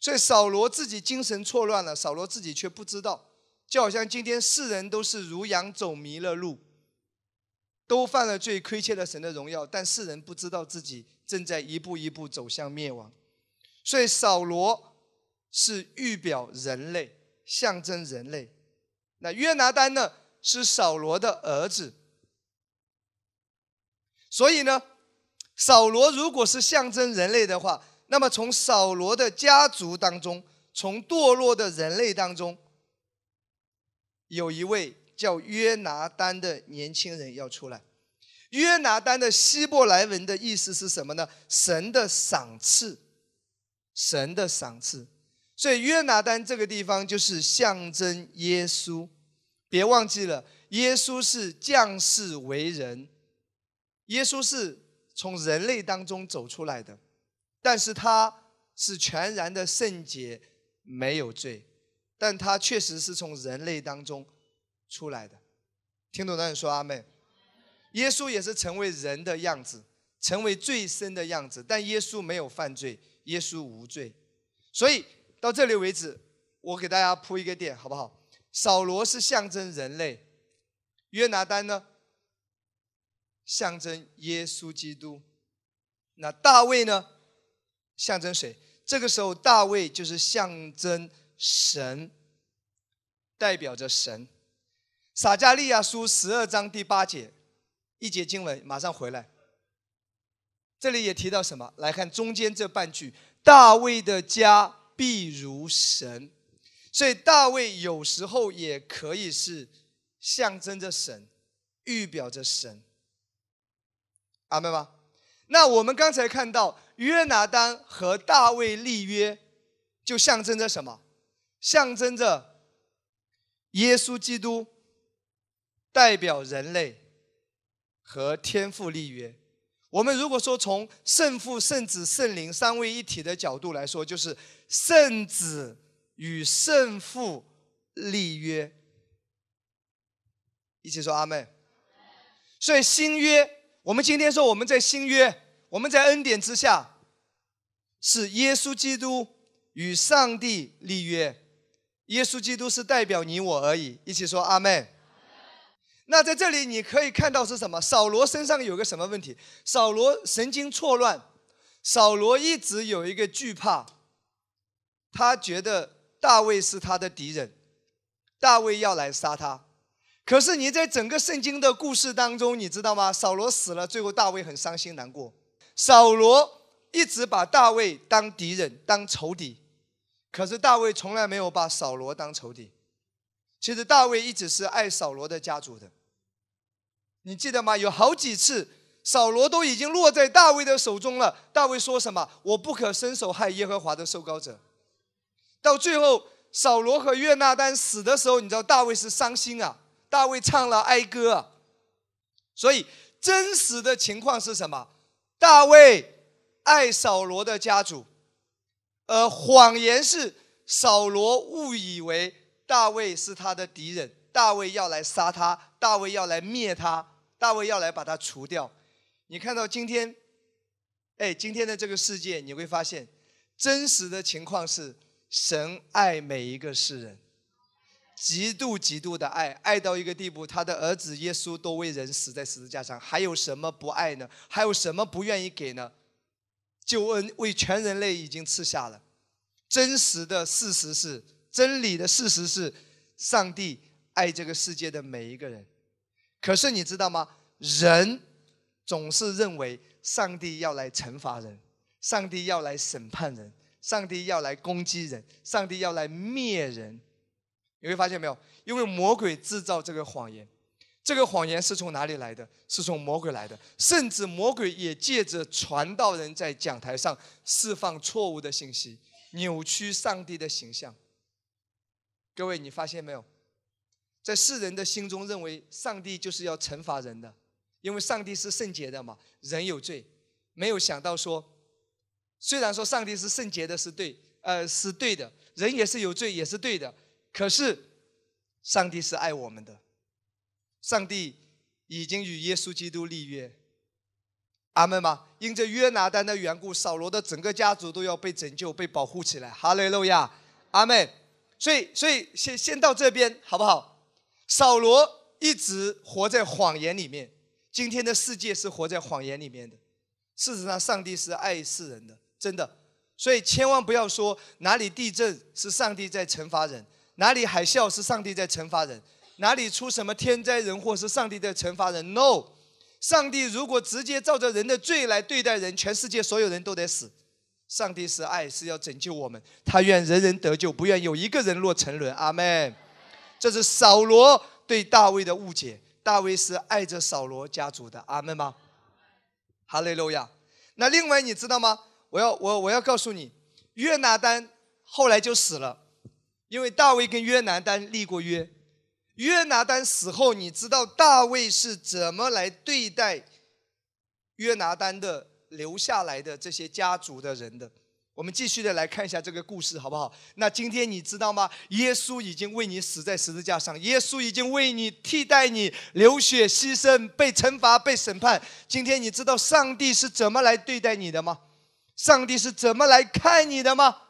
所以扫罗自己精神错乱了，扫罗自己却不知道，就好像今天世人都是如羊走迷了路。都犯了罪，亏欠了神的荣耀，但世人不知道自己正在一步一步走向灭亡。所以扫罗是预表人类，象征人类。那约拿丹呢，是扫罗的儿子。所以呢，扫罗如果是象征人类的话，那么从扫罗的家族当中，从堕落的人类当中，有一位。叫约拿丹的年轻人要出来。约拿丹的希伯来文的意思是什么呢？神的赏赐，神的赏赐。所以约拿丹这个地方就是象征耶稣。别忘记了，耶稣是降世为人，耶稣是从人类当中走出来的，但是他是全然的圣洁，没有罪，但他确实是从人类当中。出来的，听懂的人说阿妹。耶稣也是成为人的样子，成为最深的样子，但耶稣没有犯罪，耶稣无罪。所以到这里为止，我给大家铺一个垫，好不好？扫罗是象征人类，约拿丹呢，象征耶稣基督。那大卫呢，象征谁？这个时候大卫就是象征神，代表着神。撒加利亚书十二章第八节，一节经文，马上回来。这里也提到什么？来看中间这半句：大卫的家必如神。所以大卫有时候也可以是象征着神，预表着神。阿门吗？那我们刚才看到约拿丹和大卫立约，就象征着什么？象征着耶稣基督。代表人类和天父立约。我们如果说从圣父、圣子、圣灵三位一体的角度来说，就是圣子与圣父立约。一起说阿门。所以新约，我们今天说我们在新约，我们在恩典之下，是耶稣基督与上帝立约，耶稣基督是代表你我而已。一起说阿门。那在这里你可以看到是什么？扫罗身上有个什么问题？扫罗神经错乱，扫罗一直有一个惧怕，他觉得大卫是他的敌人，大卫要来杀他。可是你在整个圣经的故事当中，你知道吗？扫罗死了，最后大卫很伤心难过。扫罗一直把大卫当敌人、当仇敌，可是大卫从来没有把扫罗当仇敌。其实大卫一直是爱扫罗的家族的。你记得吗？有好几次，扫罗都已经落在大卫的手中了。大卫说什么？我不可伸手害耶和华的受膏者。到最后，扫罗和约拿丹死的时候，你知道大卫是伤心啊。大卫唱了哀歌，所以真实的情况是什么？大卫爱扫罗的家族，呃谎言是扫罗误以为大卫是他的敌人，大卫要来杀他，大卫要来灭他，大卫要来把他除掉。你看到今天，哎，今天的这个世界，你会发现真实的情况是神爱每一个世人。极度极度的爱，爱到一个地步，他的儿子耶稣都为人死在十字架上，还有什么不爱呢？还有什么不愿意给呢？救恩为全人类已经赐下了。真实的事实是，真理的事实是，上帝爱这个世界的每一个人。可是你知道吗？人总是认为上帝要来惩罚人，上帝要来审判人，上帝要来攻击人，上帝要来灭人。你会发现没有？因为魔鬼制造这个谎言，这个谎言是从哪里来的？是从魔鬼来的。甚至魔鬼也借着传道人在讲台上释放错误的信息，扭曲上帝的形象。各位，你发现没有？在世人的心中，认为上帝就是要惩罚人的，因为上帝是圣洁的嘛，人有罪。没有想到说，虽然说上帝是圣洁的，是对，呃，是对的，人也是有罪，也是对的。可是，上帝是爱我们的。上帝已经与耶稣基督立约，阿门吗？因着约拿丹的缘故，扫罗的整个家族都要被拯救、被保护起来。哈利路亚，阿门。所以，所以先先到这边好不好？扫罗一直活在谎言里面。今天的世界是活在谎言里面的。事实上，上帝是爱世人的，真的。所以，千万不要说哪里地震是上帝在惩罚人。哪里海啸是上帝在惩罚人？哪里出什么天灾人祸是上帝在惩罚人？No，上帝如果直接照着人的罪来对待人，全世界所有人都得死。上帝是爱，是要拯救我们，他愿人人得救，不愿有一个人落沉沦。阿门。这是扫罗对大卫的误解，大卫是爱着扫罗家族的。阿门吗？哈利路亚。那另外你知道吗？我要我我要告诉你，约拿丹后来就死了。因为大卫跟约拿丹立过约，约拿丹死后，你知道大卫是怎么来对待约拿丹的留下来的这些家族的人的？我们继续的来看一下这个故事，好不好？那今天你知道吗？耶稣已经为你死在十字架上，耶稣已经为你替代你流血牺牲，被惩罚、被审判。今天你知道上帝是怎么来对待你的吗？上帝是怎么来看你的吗？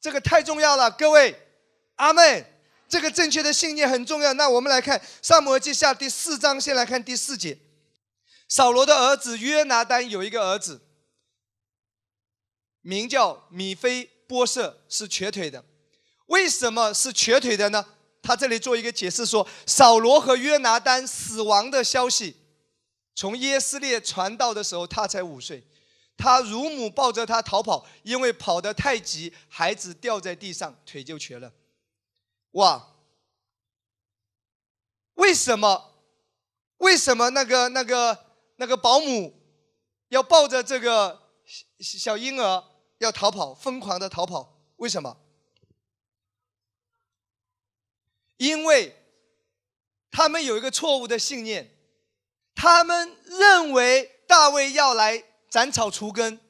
这个太重要了，各位。阿妹，这个正确的信念很重要。那我们来看《萨摩尔记下》第四章，先来看第四节。扫罗的儿子约拿丹有一个儿子，名叫米菲波设，是瘸腿的。为什么是瘸腿的呢？他这里做一个解释说，扫罗和约拿丹死亡的消息，从耶斯列传到的时候，他才五岁。他乳母抱着他逃跑，因为跑得太急，孩子掉在地上，腿就瘸了。哇！为什么？为什么那个、那个、那个保姆要抱着这个小小婴儿要逃跑，疯狂的逃跑？为什么？因为他们有一个错误的信念，他们认为大卫要来斩草除根，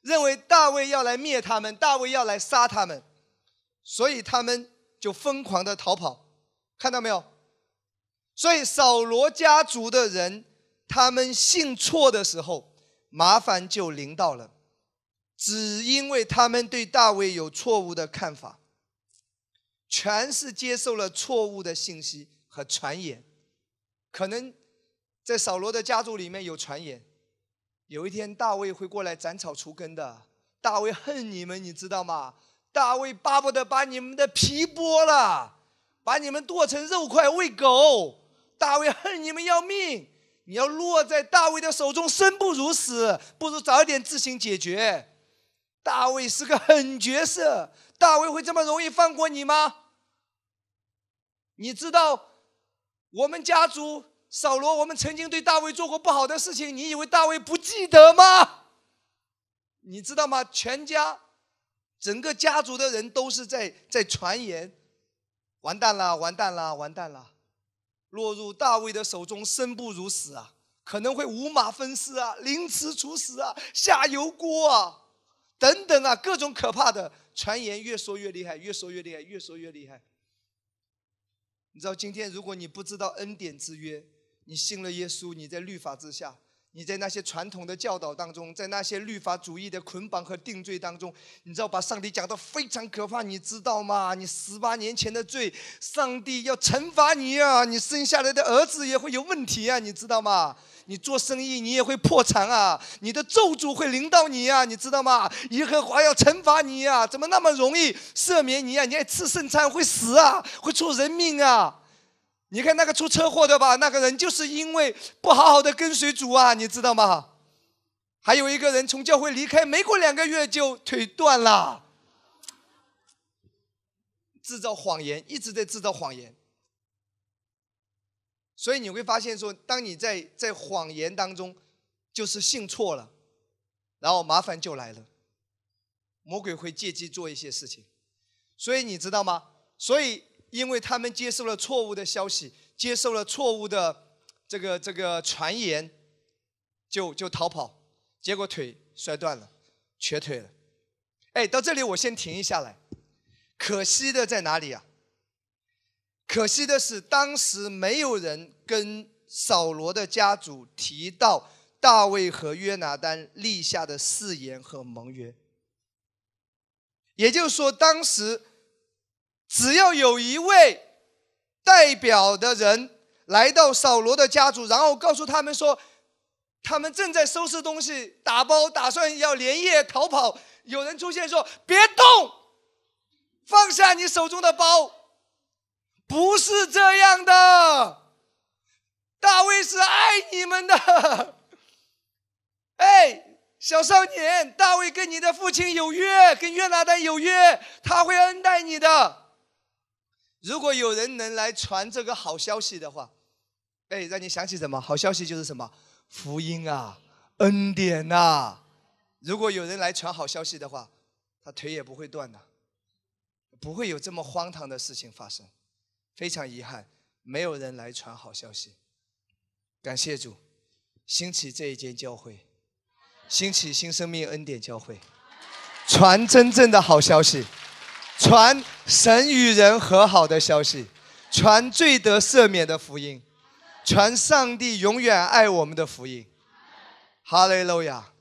认为大卫要来灭他们，大卫要来杀他们，所以他们。就疯狂的逃跑，看到没有？所以扫罗家族的人，他们信错的时候，麻烦就临到了，只因为他们对大卫有错误的看法。全是接受了错误的信息和传言。可能在扫罗的家族里面有传言，有一天大卫会过来斩草除根的。大卫恨你们，你知道吗？大卫巴不得把你们的皮剥了，把你们剁成肉块喂狗。大卫恨你们要命，你要落在大卫的手中，生不如死，不如早点自行解决。大卫是个狠角色，大卫会这么容易放过你吗？你知道，我们家族扫罗，我们曾经对大卫做过不好的事情，你以为大卫不记得吗？你知道吗？全家，整个家族的人都是在在传言，完蛋了，完蛋了，完蛋了，落入大卫的手中，生不如死啊！可能会五马分尸啊，凌迟处死啊，下油锅啊，等等啊，各种可怕的传言越说越厉害，越说越厉害，越说越厉害。你知道，今天如果你不知道恩典之约，你信了耶稣，你在律法之下。你在那些传统的教导当中，在那些律法主义的捆绑和定罪当中，你知道把上帝讲得非常可怕，你知道吗？你十八年前的罪，上帝要惩罚你啊！你生下来的儿子也会有问题啊，你知道吗？你做生意你也会破产啊！你的咒诅会临到你啊，你知道吗？耶和华要惩罚你啊！怎么那么容易赦免你啊？你还吃圣餐会死啊，会出人命啊！你看那个出车祸的吧，那个人就是因为不好好的跟随主啊，你知道吗？还有一个人从教会离开，没过两个月就腿断了，制造谎言，一直在制造谎言。所以你会发现说，当你在在谎言当中，就是信错了，然后麻烦就来了，魔鬼会借机做一些事情。所以你知道吗？所以。因为他们接受了错误的消息，接受了错误的这个这个传言，就就逃跑，结果腿摔断了，瘸腿了。哎，到这里我先停一下来。可惜的在哪里啊？可惜的是，当时没有人跟扫罗的家族提到大卫和约拿丹立下的誓言和盟约。也就是说，当时。只要有一位代表的人来到扫罗的家族，然后告诉他们说，他们正在收拾东西、打包，打算要连夜逃跑。有人出现说：“别动，放下你手中的包。”不是这样的，大卫是爱你们的。哎，小少年，大卫跟你的父亲有约，跟约拿丹有约，他会恩待你的。如果有人能来传这个好消息的话，哎，让你想起什么？好消息就是什么？福音啊，恩典呐！如果有人来传好消息的话，他腿也不会断的，不会有这么荒唐的事情发生。非常遗憾，没有人来传好消息。感谢主，兴起这一间教会，兴起新生命恩典教会，传真正的好消息。传神与人和好的消息，传罪得赦免的福音，传上帝永远爱我们的福音。哈利路亚，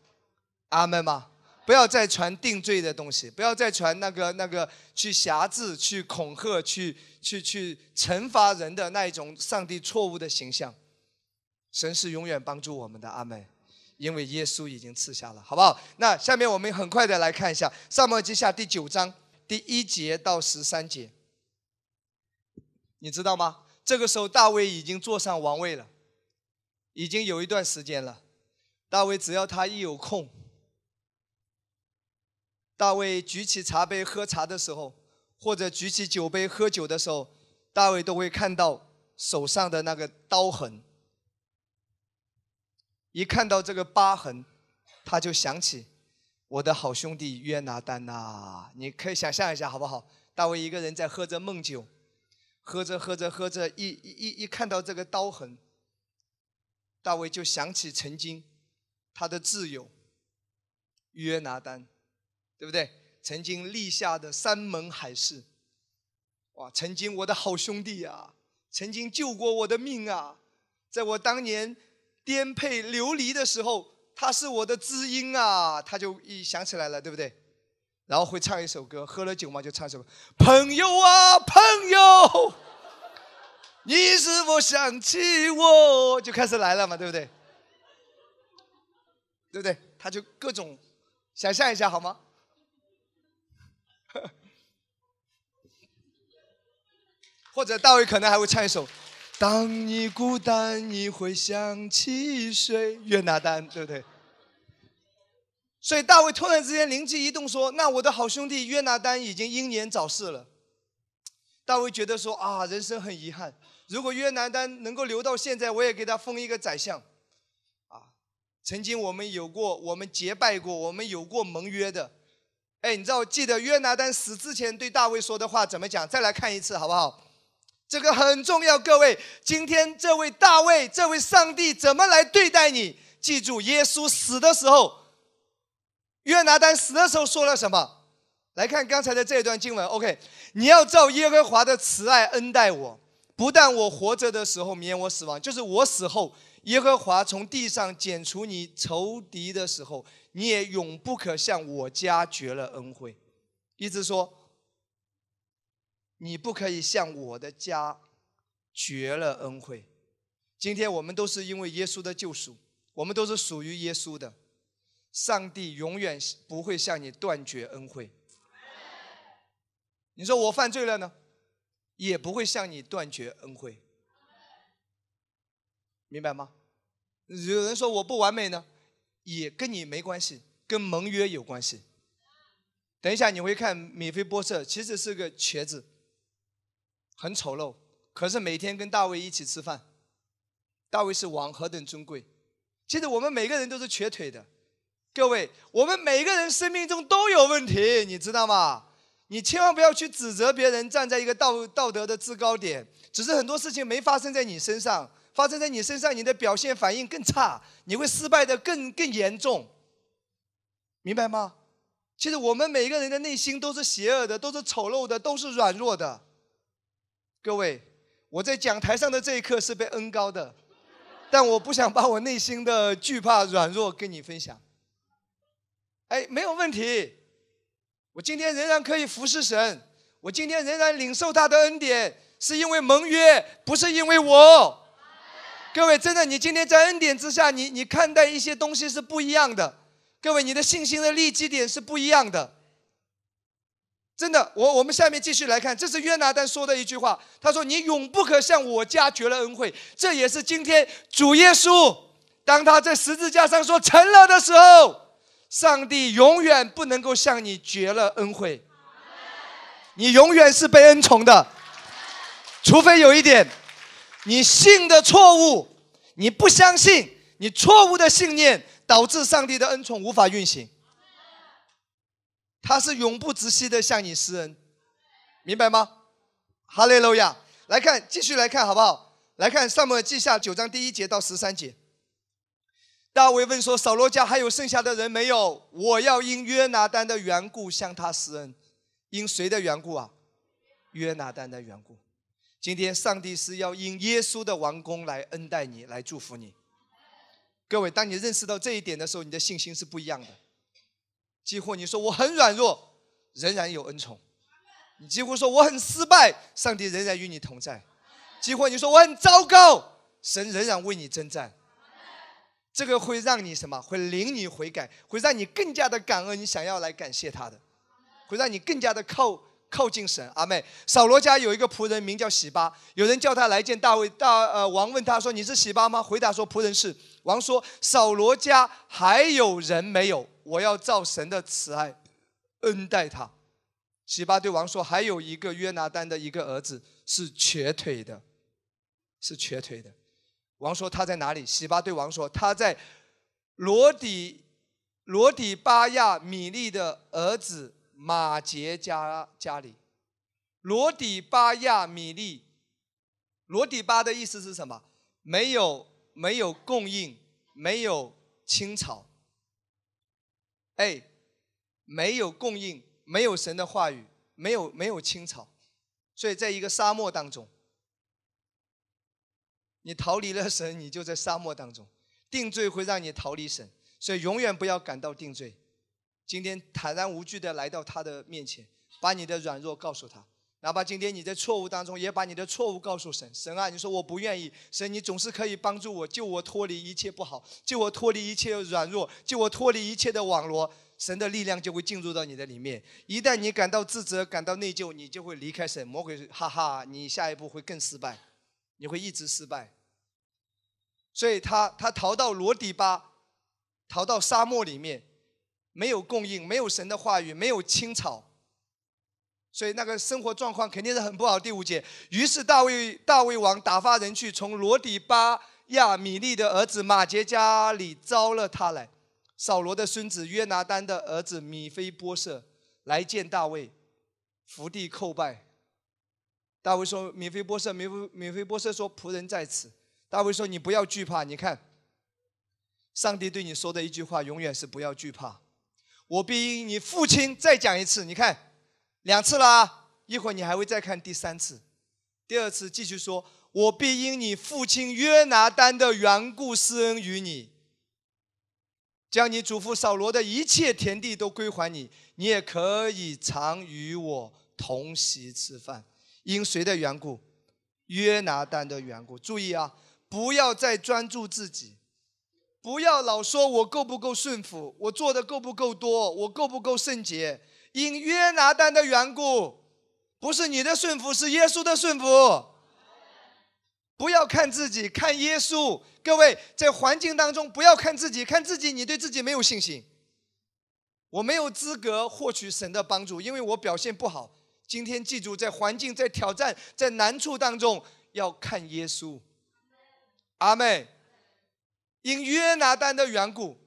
阿门吗？不要再传定罪的东西，不要再传那个那个去辖制、去恐吓、去去去惩罚人的那一种上帝错误的形象。神是永远帮助我们的，阿门。因为耶稣已经赐下了，好不好？那下面我们很快的来看一下《撒母耳记下》第九章。第一节到十三节，你知道吗？这个时候大卫已经坐上王位了，已经有一段时间了。大卫只要他一有空，大卫举起茶杯喝茶的时候，或者举起酒杯喝酒的时候，大卫都会看到手上的那个刀痕。一看到这个疤痕，他就想起。我的好兄弟约拿丹呐，你可以想象一下好不好？大卫一个人在喝着梦酒，喝着喝着喝着，一一一看到这个刀痕，大卫就想起曾经他的挚友约拿丹，对不对？曾经立下的山盟海誓，哇！曾经我的好兄弟啊，曾经救过我的命啊，在我当年颠沛流离的时候。他是我的知音啊，他就一想起来了，对不对？然后会唱一首歌，喝了酒嘛就唱首歌。朋友啊，朋友，你是否想起我？就开始来了嘛，对不对？对不对？他就各种想象一下好吗？或者大卫可能还会唱一首：当你孤单，你会想起谁？约拿丹，对不对？所以大卫突然之间灵机一动，说：“那我的好兄弟约拿丹已经英年早逝了。”大卫觉得说：“啊，人生很遗憾，如果约拿丹能够留到现在，我也给他封一个宰相。”啊，曾经我们有过，我们结拜过，我们有过盟约的。哎，你知道记得约拿丹死之前对大卫说的话怎么讲？再来看一次好不好？这个很重要，各位，今天这位大卫，这位上帝怎么来对待你？记住，耶稣死的时候，约拿丹死的时候说了什么？来看刚才的这一段经文。OK，你要照耶和华的慈爱恩待我，不但我活着的时候免我死亡，就是我死后，耶和华从地上剪除你仇敌的时候，你也永不可向我家绝了恩惠。意思说。你不可以向我的家绝了恩惠。今天我们都是因为耶稣的救赎，我们都是属于耶稣的。上帝永远不会向你断绝恩惠。你说我犯罪了呢，也不会向你断绝恩惠。明白吗？有人说我不完美呢，也跟你没关系，跟盟约有关系。等一下你会看米菲波设，其实是个瘸子。很丑陋，可是每天跟大卫一起吃饭。大卫是王，何等尊贵！其实我们每个人都是瘸腿的，各位，我们每个人生命中都有问题，你知道吗？你千万不要去指责别人，站在一个道道德的制高点。只是很多事情没发生在你身上，发生在你身上，你的表现反应更差，你会失败的更更严重，明白吗？其实我们每个人的内心都是邪恶的，都是丑陋的，都是软弱的。各位，我在讲台上的这一刻是被恩高的，但我不想把我内心的惧怕、软弱跟你分享。哎，没有问题，我今天仍然可以服侍神，我今天仍然领受他的恩典，是因为盟约，不是因为我。各位，真的，你今天在恩典之下，你你看待一些东西是不一样的。各位，你的信心的立基点是不一样的。真的，我我们下面继续来看，这是约拿丹说的一句话。他说：“你永不可向我家绝了恩惠。”这也是今天主耶稣当他在十字架上说成了的时候，上帝永远不能够向你绝了恩惠。你永远是被恩宠的，除非有一点，你信的错误，你不相信，你错误的信念导致上帝的恩宠无法运行。他是永不止息的向你施恩，明白吗？哈利路亚！来看，继续来看，好不好？来看《上母记下》九章第一节到十三节。大卫问说：“扫罗家还有剩下的人没有？我要因约拿丹的缘故向他施恩，因谁的缘故啊？约拿丹的缘故。今天上帝是要因耶稣的王宫来恩待你，来祝福你。各位，当你认识到这一点的时候，你的信心是不一样的。”几乎你说我很软弱，仍然有恩宠；你几乎说我很失败，上帝仍然与你同在；几乎你说我很糟糕，神仍然为你征战。这个会让你什么？会领你悔改，会让你更加的感恩，你想要来感谢他的，会让你更加的靠靠近神。阿妹，扫罗家有一个仆人名叫喜巴，有人叫他来见大卫。大呃王问他说：“你是喜巴吗？”回答说：“仆人是。”王说：“扫罗家还有人没有？”我要照神的慈爱恩待他。喜巴对王说：“还有一个约拿丹的一个儿子是瘸腿的，是瘸腿的。”王说：“他在哪里？”喜巴对王说：“他在罗底罗底巴亚米利的儿子马杰家家里。罗底巴亚米利，罗底巴的意思是什么？没有没有供应，没有青草。”哎，没有供应，没有神的话语，没有没有青草，所以在一个沙漠当中，你逃离了神，你就在沙漠当中。定罪会让你逃离神，所以永远不要感到定罪。今天坦然无惧的来到他的面前，把你的软弱告诉他。哪怕今天你在错误当中，也把你的错误告诉神。神啊，你说我不愿意，神你总是可以帮助我，救我脱离一切不好，救我脱离一切软弱，救我脱离一切的网罗。神的力量就会进入到你的里面。一旦你感到自责、感到内疚，你就会离开神。魔鬼哈哈，你下一步会更失败，你会一直失败。所以他他逃到罗底巴，逃到沙漠里面，没有供应，没有神的话语，没有青草。所以那个生活状况肯定是很不好。第五节，于是大卫大卫王打发人去，从罗底巴亚米利的儿子马杰家里招了他来。扫罗的孙子约拿丹的儿子米菲波设来见大卫，伏地叩拜。大卫说：“米菲波设，米菲米菲波设说，仆人在此。”大卫说：“你不要惧怕，你看，上帝对你说的一句话永远是不要惧怕。我必你父亲再讲一次，你看。”两次啦，一会儿你还会再看第三次，第二次继续说：“我必因你父亲约拿丹的缘故施恩于你，将你祖父扫罗的一切田地都归还你，你也可以常与我同席吃饭。因谁的缘故？约拿丹的缘故。注意啊，不要再专注自己，不要老说我够不够顺服，我做的够不够多，我够不够圣洁。”因约拿丹的缘故，不是你的顺服，是耶稣的顺服。不要看自己，看耶稣。各位在环境当中，不要看自己，看自己，你对自己没有信心。我没有资格获取神的帮助，因为我表现不好。今天记住，在环境、在挑战、在难处当中，要看耶稣。阿妹，因约拿丹的缘故，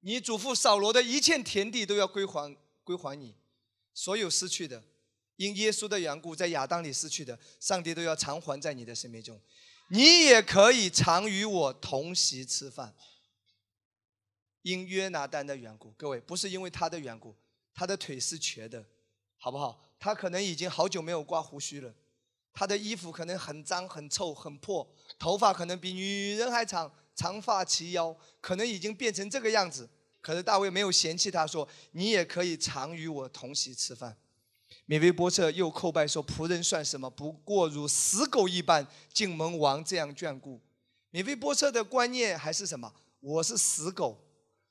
你祖父扫罗的一切田地都要归还。归还你所有失去的，因耶稣的缘故，在亚当里失去的，上帝都要偿还在你的生命中。你也可以常与我同席吃饭。因约拿丹的缘故，各位不是因为他的缘故，他的腿是瘸的，好不好？他可能已经好久没有刮胡须了，他的衣服可能很脏、很臭、很破，头发可能比女人还长，长发齐腰，可能已经变成这个样子。可是大卫没有嫌弃他，说：“你也可以常与我同席吃饭。”米菲波设又叩拜说：“仆人算什么？不过如死狗一般，竟蒙王这样眷顾。”米菲波设的观念还是什么？我是死狗，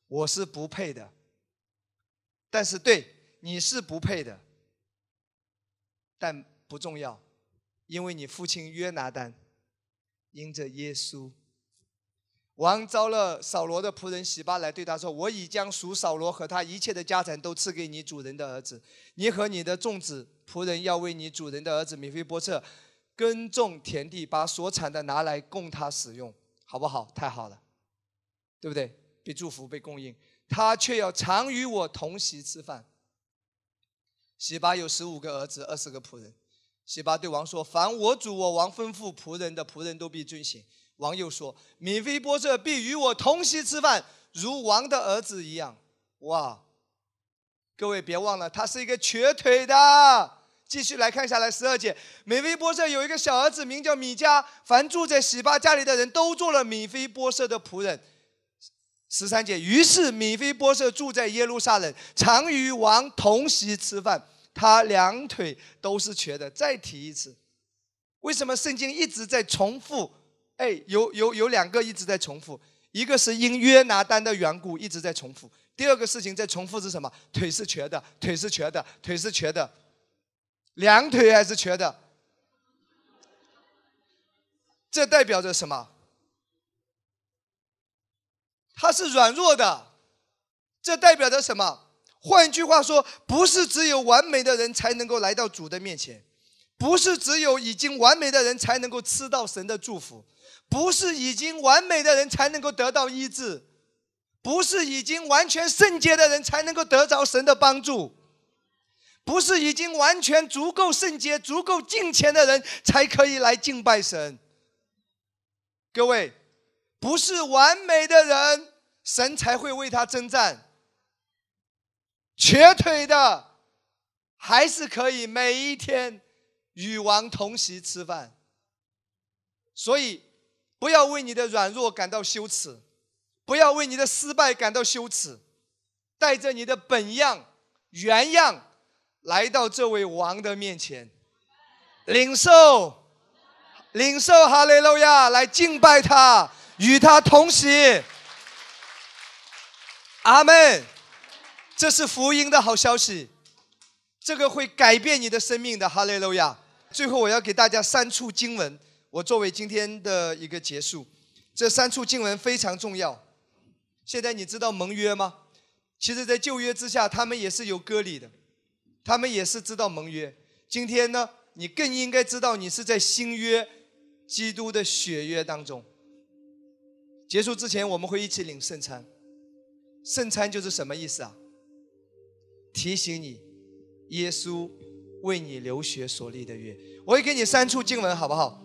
我是不配的。但是对你是不配的，但不重要，因为你父亲约拿丹因着耶稣。王招了扫罗的仆人洗巴来对他说：“我已将属扫罗和他一切的家产都赐给你主人的儿子，你和你的众子仆人要为你主人的儿子米菲波设耕种田地，把所产的拿来供他使用，好不好？太好了，对不对？被祝福，被供应，他却要常与我同席吃饭。”洗巴有十五个儿子，二十个仆人。洗巴对王说：“凡我主我王吩咐仆人的，仆人都必遵行。”王又说：“米菲波设必与我同席吃饭，如王的儿子一样。”哇！各位别忘了，他是一个瘸腿的。继续来看下来，十二节，米菲波设有一个小儿子，名叫米迦。凡住在喜巴家里的人都做了米菲波设的仆人。十三节，于是米菲波设住在耶路撒冷，常与王同席吃饭。他两腿都是瘸的。再提一次，为什么圣经一直在重复？哎，有有有两个一直在重复，一个是因约拿单的缘故一直在重复，第二个事情在重复是什么？腿是瘸的，腿是瘸的，腿是瘸的，两腿还是瘸的，这代表着什么？他是软弱的，这代表着什么？换句话说，不是只有完美的人才能够来到主的面前，不是只有已经完美的人才能够吃到神的祝福。不是已经完美的人才能够得到医治，不是已经完全圣洁的人才能够得着神的帮助，不是已经完全足够圣洁、足够敬虔的人才可以来敬拜神。各位，不是完美的人，神才会为他征战。瘸腿的，还是可以每一天与王同席吃饭。所以。不要为你的软弱感到羞耻，不要为你的失败感到羞耻，带着你的本样、原样，来到这位王的面前，领受，领受哈利路亚，来敬拜他，与他同喜。阿门。这是福音的好消息，这个会改变你的生命的。哈利路亚。最后，我要给大家三处经文，我作为今天的一个结束。这三处经文非常重要。现在你知道盟约吗？其实，在旧约之下，他们也是有割礼的，他们也是知道盟约。今天呢，你更应该知道，你是在新约基督的血约当中。结束之前，我们会一起领圣餐。圣餐就是什么意思啊？提醒你，耶稣。为你流血所立的约，我会给你三处经文，好不好？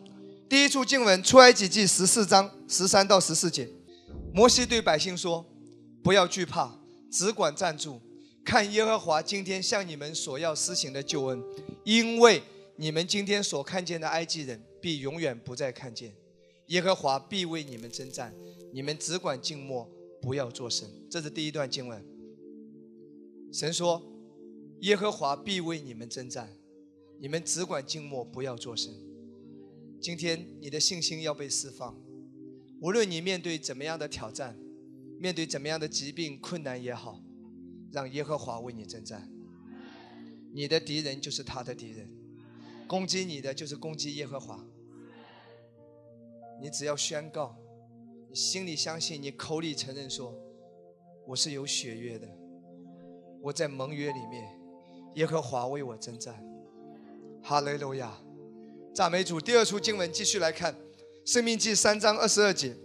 第一处经文，出埃及记十四章十三到十四节，摩西对百姓说：“不要惧怕，只管站住，看耶和华今天向你们所要施行的救恩，因为你们今天所看见的埃及人，必永远不再看见。耶和华必为你们征战，你们只管静默，不要作声。”这是第一段经文。神说。耶和华必为你们征战，你们只管静默，不要作声。今天你的信心要被释放，无论你面对怎么样的挑战，面对怎么样的疾病困难也好，让耶和华为你征战。你的敌人就是他的敌人，攻击你的就是攻击耶和华。你只要宣告，你心里相信，你口里承认说，我是有血约的，我在盟约里面。耶和华为我征战，哈利路亚，赞美主。第二处经文继续来看，《生命记》三章二十二节，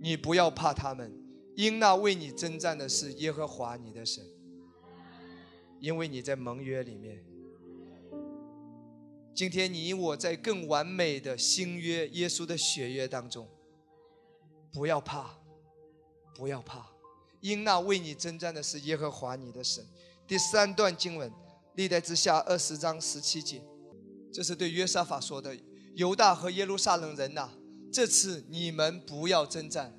你不要怕他们，因那为你征战的是耶和华你的神，因为你在盟约里面。今天你我在更完美的新约耶稣的血约当中，不要怕，不要怕，因那为你征战的是耶和华你的神。第三段经文，历代之下二十章十七节，这是对约沙法说的：“犹大和耶路撒冷人呐，这次你们不要征战，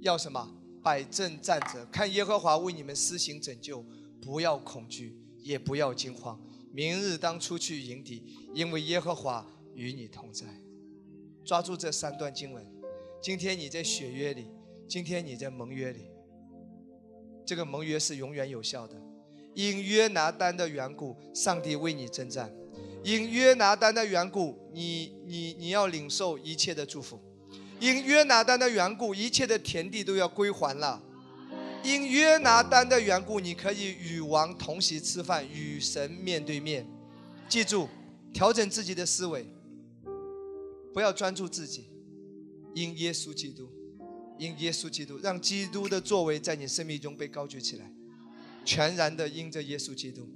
要什么？摆正站着，看耶和华为你们施行拯救，不要恐惧，也不要惊慌。明日当出去迎敌，因为耶和华与你同在。”抓住这三段经文，今天你在血约里，今天你在盟约里。这个盟约是永远有效的，因约拿单的缘故，上帝为你征战；因约拿单的缘故，你你你要领受一切的祝福；因约拿单的缘故，一切的田地都要归还了；因约拿单的缘故，你可以与王同席吃饭，与神面对面。记住，调整自己的思维，不要专注自己，因耶稣基督。因耶稣基督，让基督的作为在你生命中被高举起来，全然的因着耶稣基督，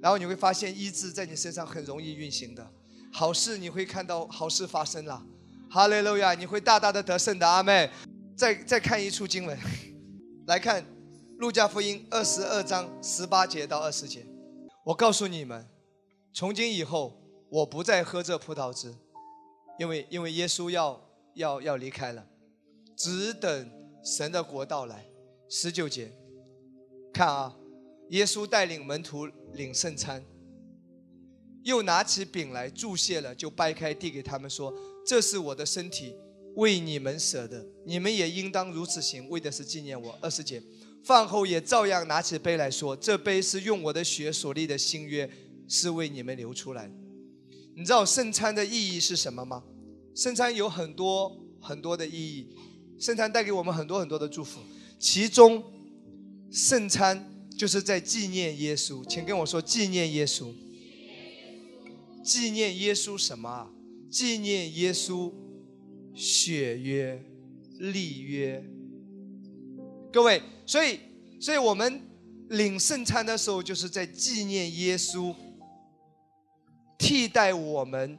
然后你会发现医治在你身上很容易运行的，好事你会看到好事发生了，哈利路亚，你会大大的得胜的，阿妹。再再看一处经文，来看路加福音二十二章十八节到二十节，我告诉你们，从今以后我不再喝这葡萄汁，因为因为耶稣要要要离开了。只等神的国到来。十九节，看啊，耶稣带领门徒领圣餐，又拿起饼来祝谢了，就掰开递给他们说：“这是我的身体，为你们舍的，你们也应当如此行，为的是纪念我。”二十节，饭后也照样拿起杯来说：“这杯是用我的血所立的新约，是为你们流出来。”你知道圣餐的意义是什么吗？圣餐有很多很多的意义。圣餐带给我们很多很多的祝福，其中圣餐就是在纪念耶稣，请跟我说纪念耶稣。纪念耶稣什么啊？纪念耶稣血约立约。各位，所以所以我们领圣餐的时候，就是在纪念耶稣替代我们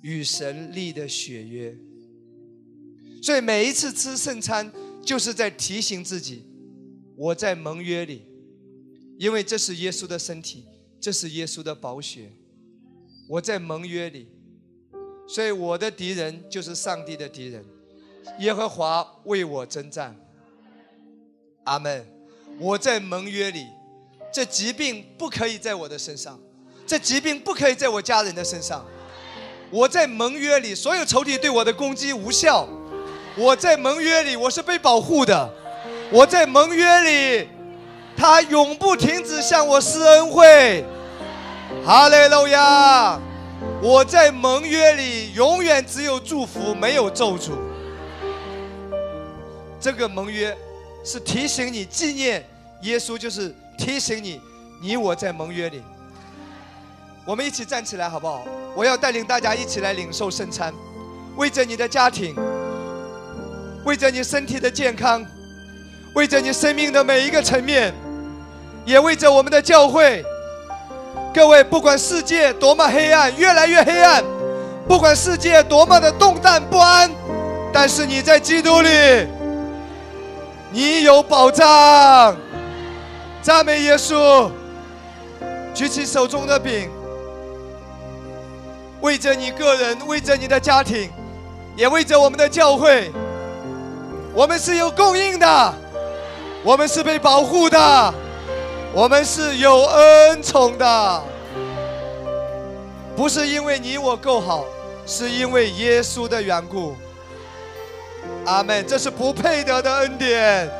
与神立的血约。所以每一次吃圣餐，就是在提醒自己，我在盟约里，因为这是耶稣的身体，这是耶稣的宝血，我在盟约里，所以我的敌人就是上帝的敌人，耶和华为我征战，阿门。我在盟约里，这疾病不可以在我的身上，这疾病不可以在我家人的身上。我在盟约里，所有仇敌对我的攻击无效。我在盟约里，我是被保护的。我在盟约里，他永不停止向我施恩惠。哈利路亚！我在盟约里，永远只有祝福，没有咒诅。这个盟约是提醒你纪念耶稣，就是提醒你，你我在盟约里。我们一起站起来好不好？我要带领大家一起来领受圣餐，为着你的家庭，为着你身体的健康，为着你生命的每一个层面，也为着我们的教会。各位，不管世界多么黑暗，越来越黑暗；不管世界多么的动荡不安，但是你在基督里。你有保障，赞美耶稣！举起手中的饼，为着你个人，为着你的家庭，也为着我们的教会。我们是有供应的，我们是被保护的，我们是有恩宠的。不是因为你我够好，是因为耶稣的缘故。阿门，这是不配得的恩典。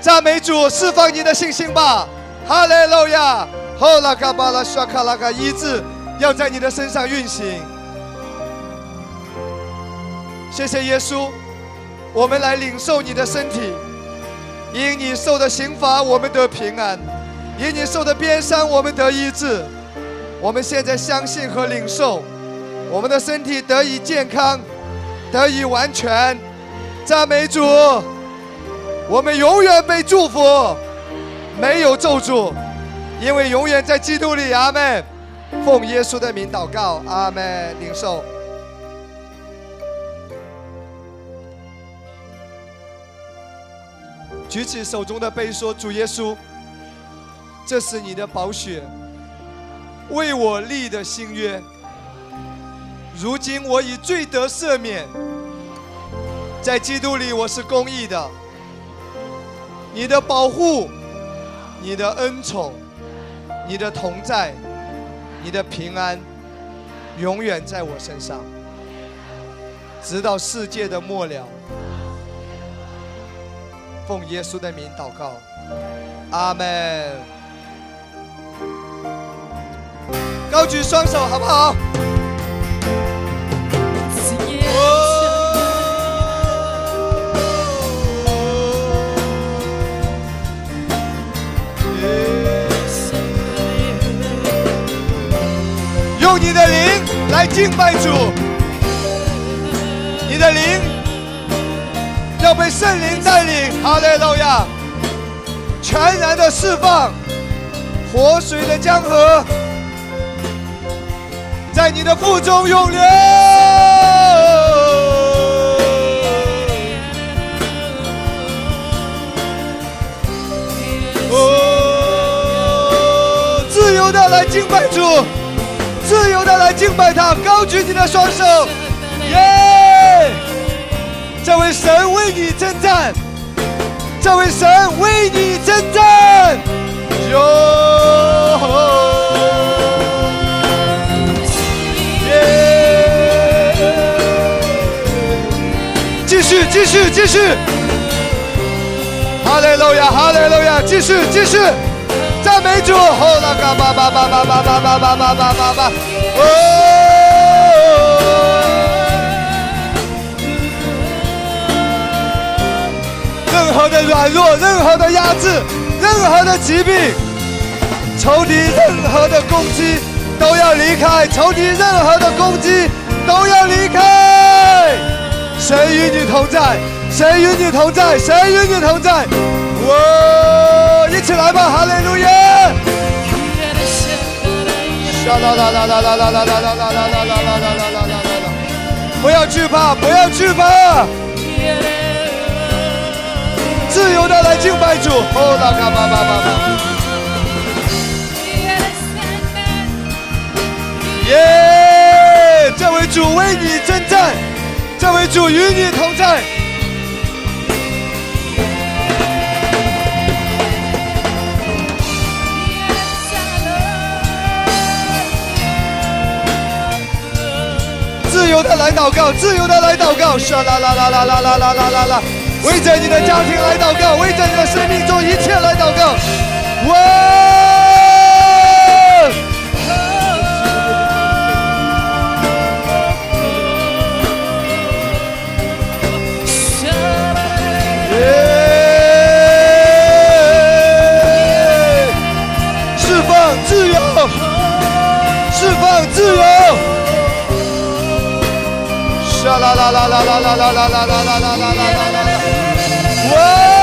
赞美主，释放你的信心吧。哈利路亚。后拉卡巴拉沙卡拉卡医治要在你的身上运行。谢谢耶稣，我们来领受你的身体。因你受的刑罚，我们得平安；因你受的鞭伤，我们得医治。我们现在相信和领受，我们的身体得以健康，得以完全。赞美主，我们永远被祝福，没有咒诅，因为永远在基督里。阿门。奉耶稣的名祷告，阿门。领受。举起手中的杯，说：“主耶稣，这是你的宝血，为我立的新约。如今我已罪得赦免。”在基督里，我是公义的。你的保护，你的恩宠，你的同在，你的平安，永远在我身上，直到世界的末了。奉耶稣的名祷告，阿门。高举双手，好不好？用你的灵来敬拜主，你的灵要被圣灵带领，哈利路亚，全然的释放，活水的江河。在你的腹中涌流，哦，自由的来敬拜主。自由的来敬拜他，高举你的双手，耶！这位神为你征战，这位神为你征战，哟！继续，继续，继续！哈利路亚，哈利路亚，继续，继续！赞美主，吼啦嘎巴巴巴巴巴巴巴巴巴巴巴巴，哦！任何的软弱，任何的压制，任何的疾病，仇敌任何的攻击都要离开，仇敌任何的攻击都要离开。神与你同在，神与你同在，神与你同在，哦！一起来吧，哈利路亚！啦啦啦啦啦啦啦啦啦啦啦啦啦啦啦啦啦啦啦！不要惧怕，不要惧怕，自由的来敬拜主。哦，拉卡巴巴巴巴！耶！这位主为你征战，这位主与你同在。自由的来祷告，自由的来祷告，唰啦啦啦啦啦啦啦啦啦啦，为着你的家庭来祷告，为着你的生命中一切来祷告。喂。释放自由，释放自由。沙啦啦啦啦啦啦啦啦啦啦啦啦啦啦啦！哇！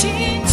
青春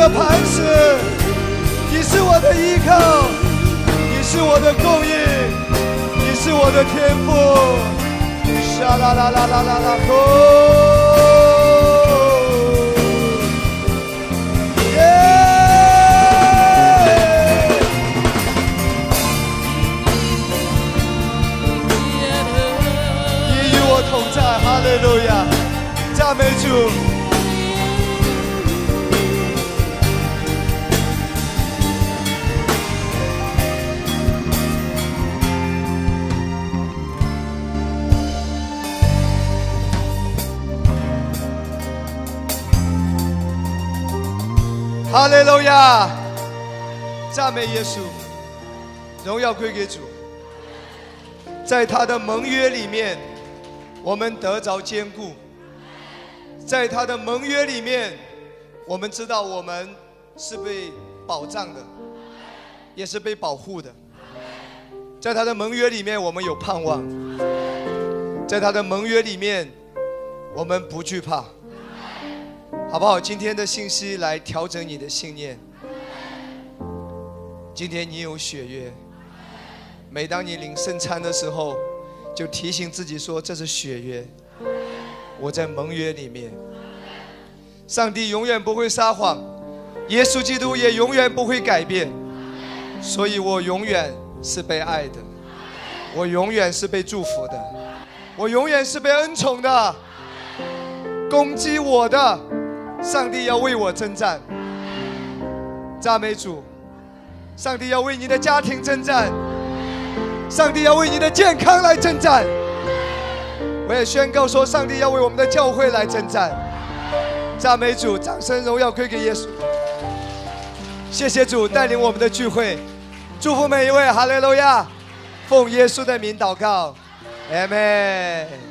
的磐石，你是我的依靠，你是我的供应，你是我的天赋。沙啦啦啦啦啦啦，哦，耶！你与我同在，哈利路亚，赞美主。哈利路亚，赞美耶稣，荣耀归给主。在他的盟约里面，我们得着坚固；在他的盟约里面，我们知道我们是被保障的，也是被保护的。在他的盟约里面，我们有盼望；在他的盟约里面，我们不惧怕。好不好？今天的信息来调整你的信念。今天你有血约，每当你领圣餐的时候，就提醒自己说：“这是血约，我在盟约里面。”上帝永远不会撒谎，耶稣基督也永远不会改变，所以我永远是被爱的，我永远是被祝福的，我永远是被恩宠的。攻击我的，上帝要为我征战。赞美主，上帝要为你的家庭征战，上帝要为你的健康来征战。我也宣告说，上帝要为我们的教会来征战。赞美主，掌声荣耀归给耶稣。谢谢主带领我们的聚会，祝福每一位，哈利路亚！奉耶稣的名祷告，阿门。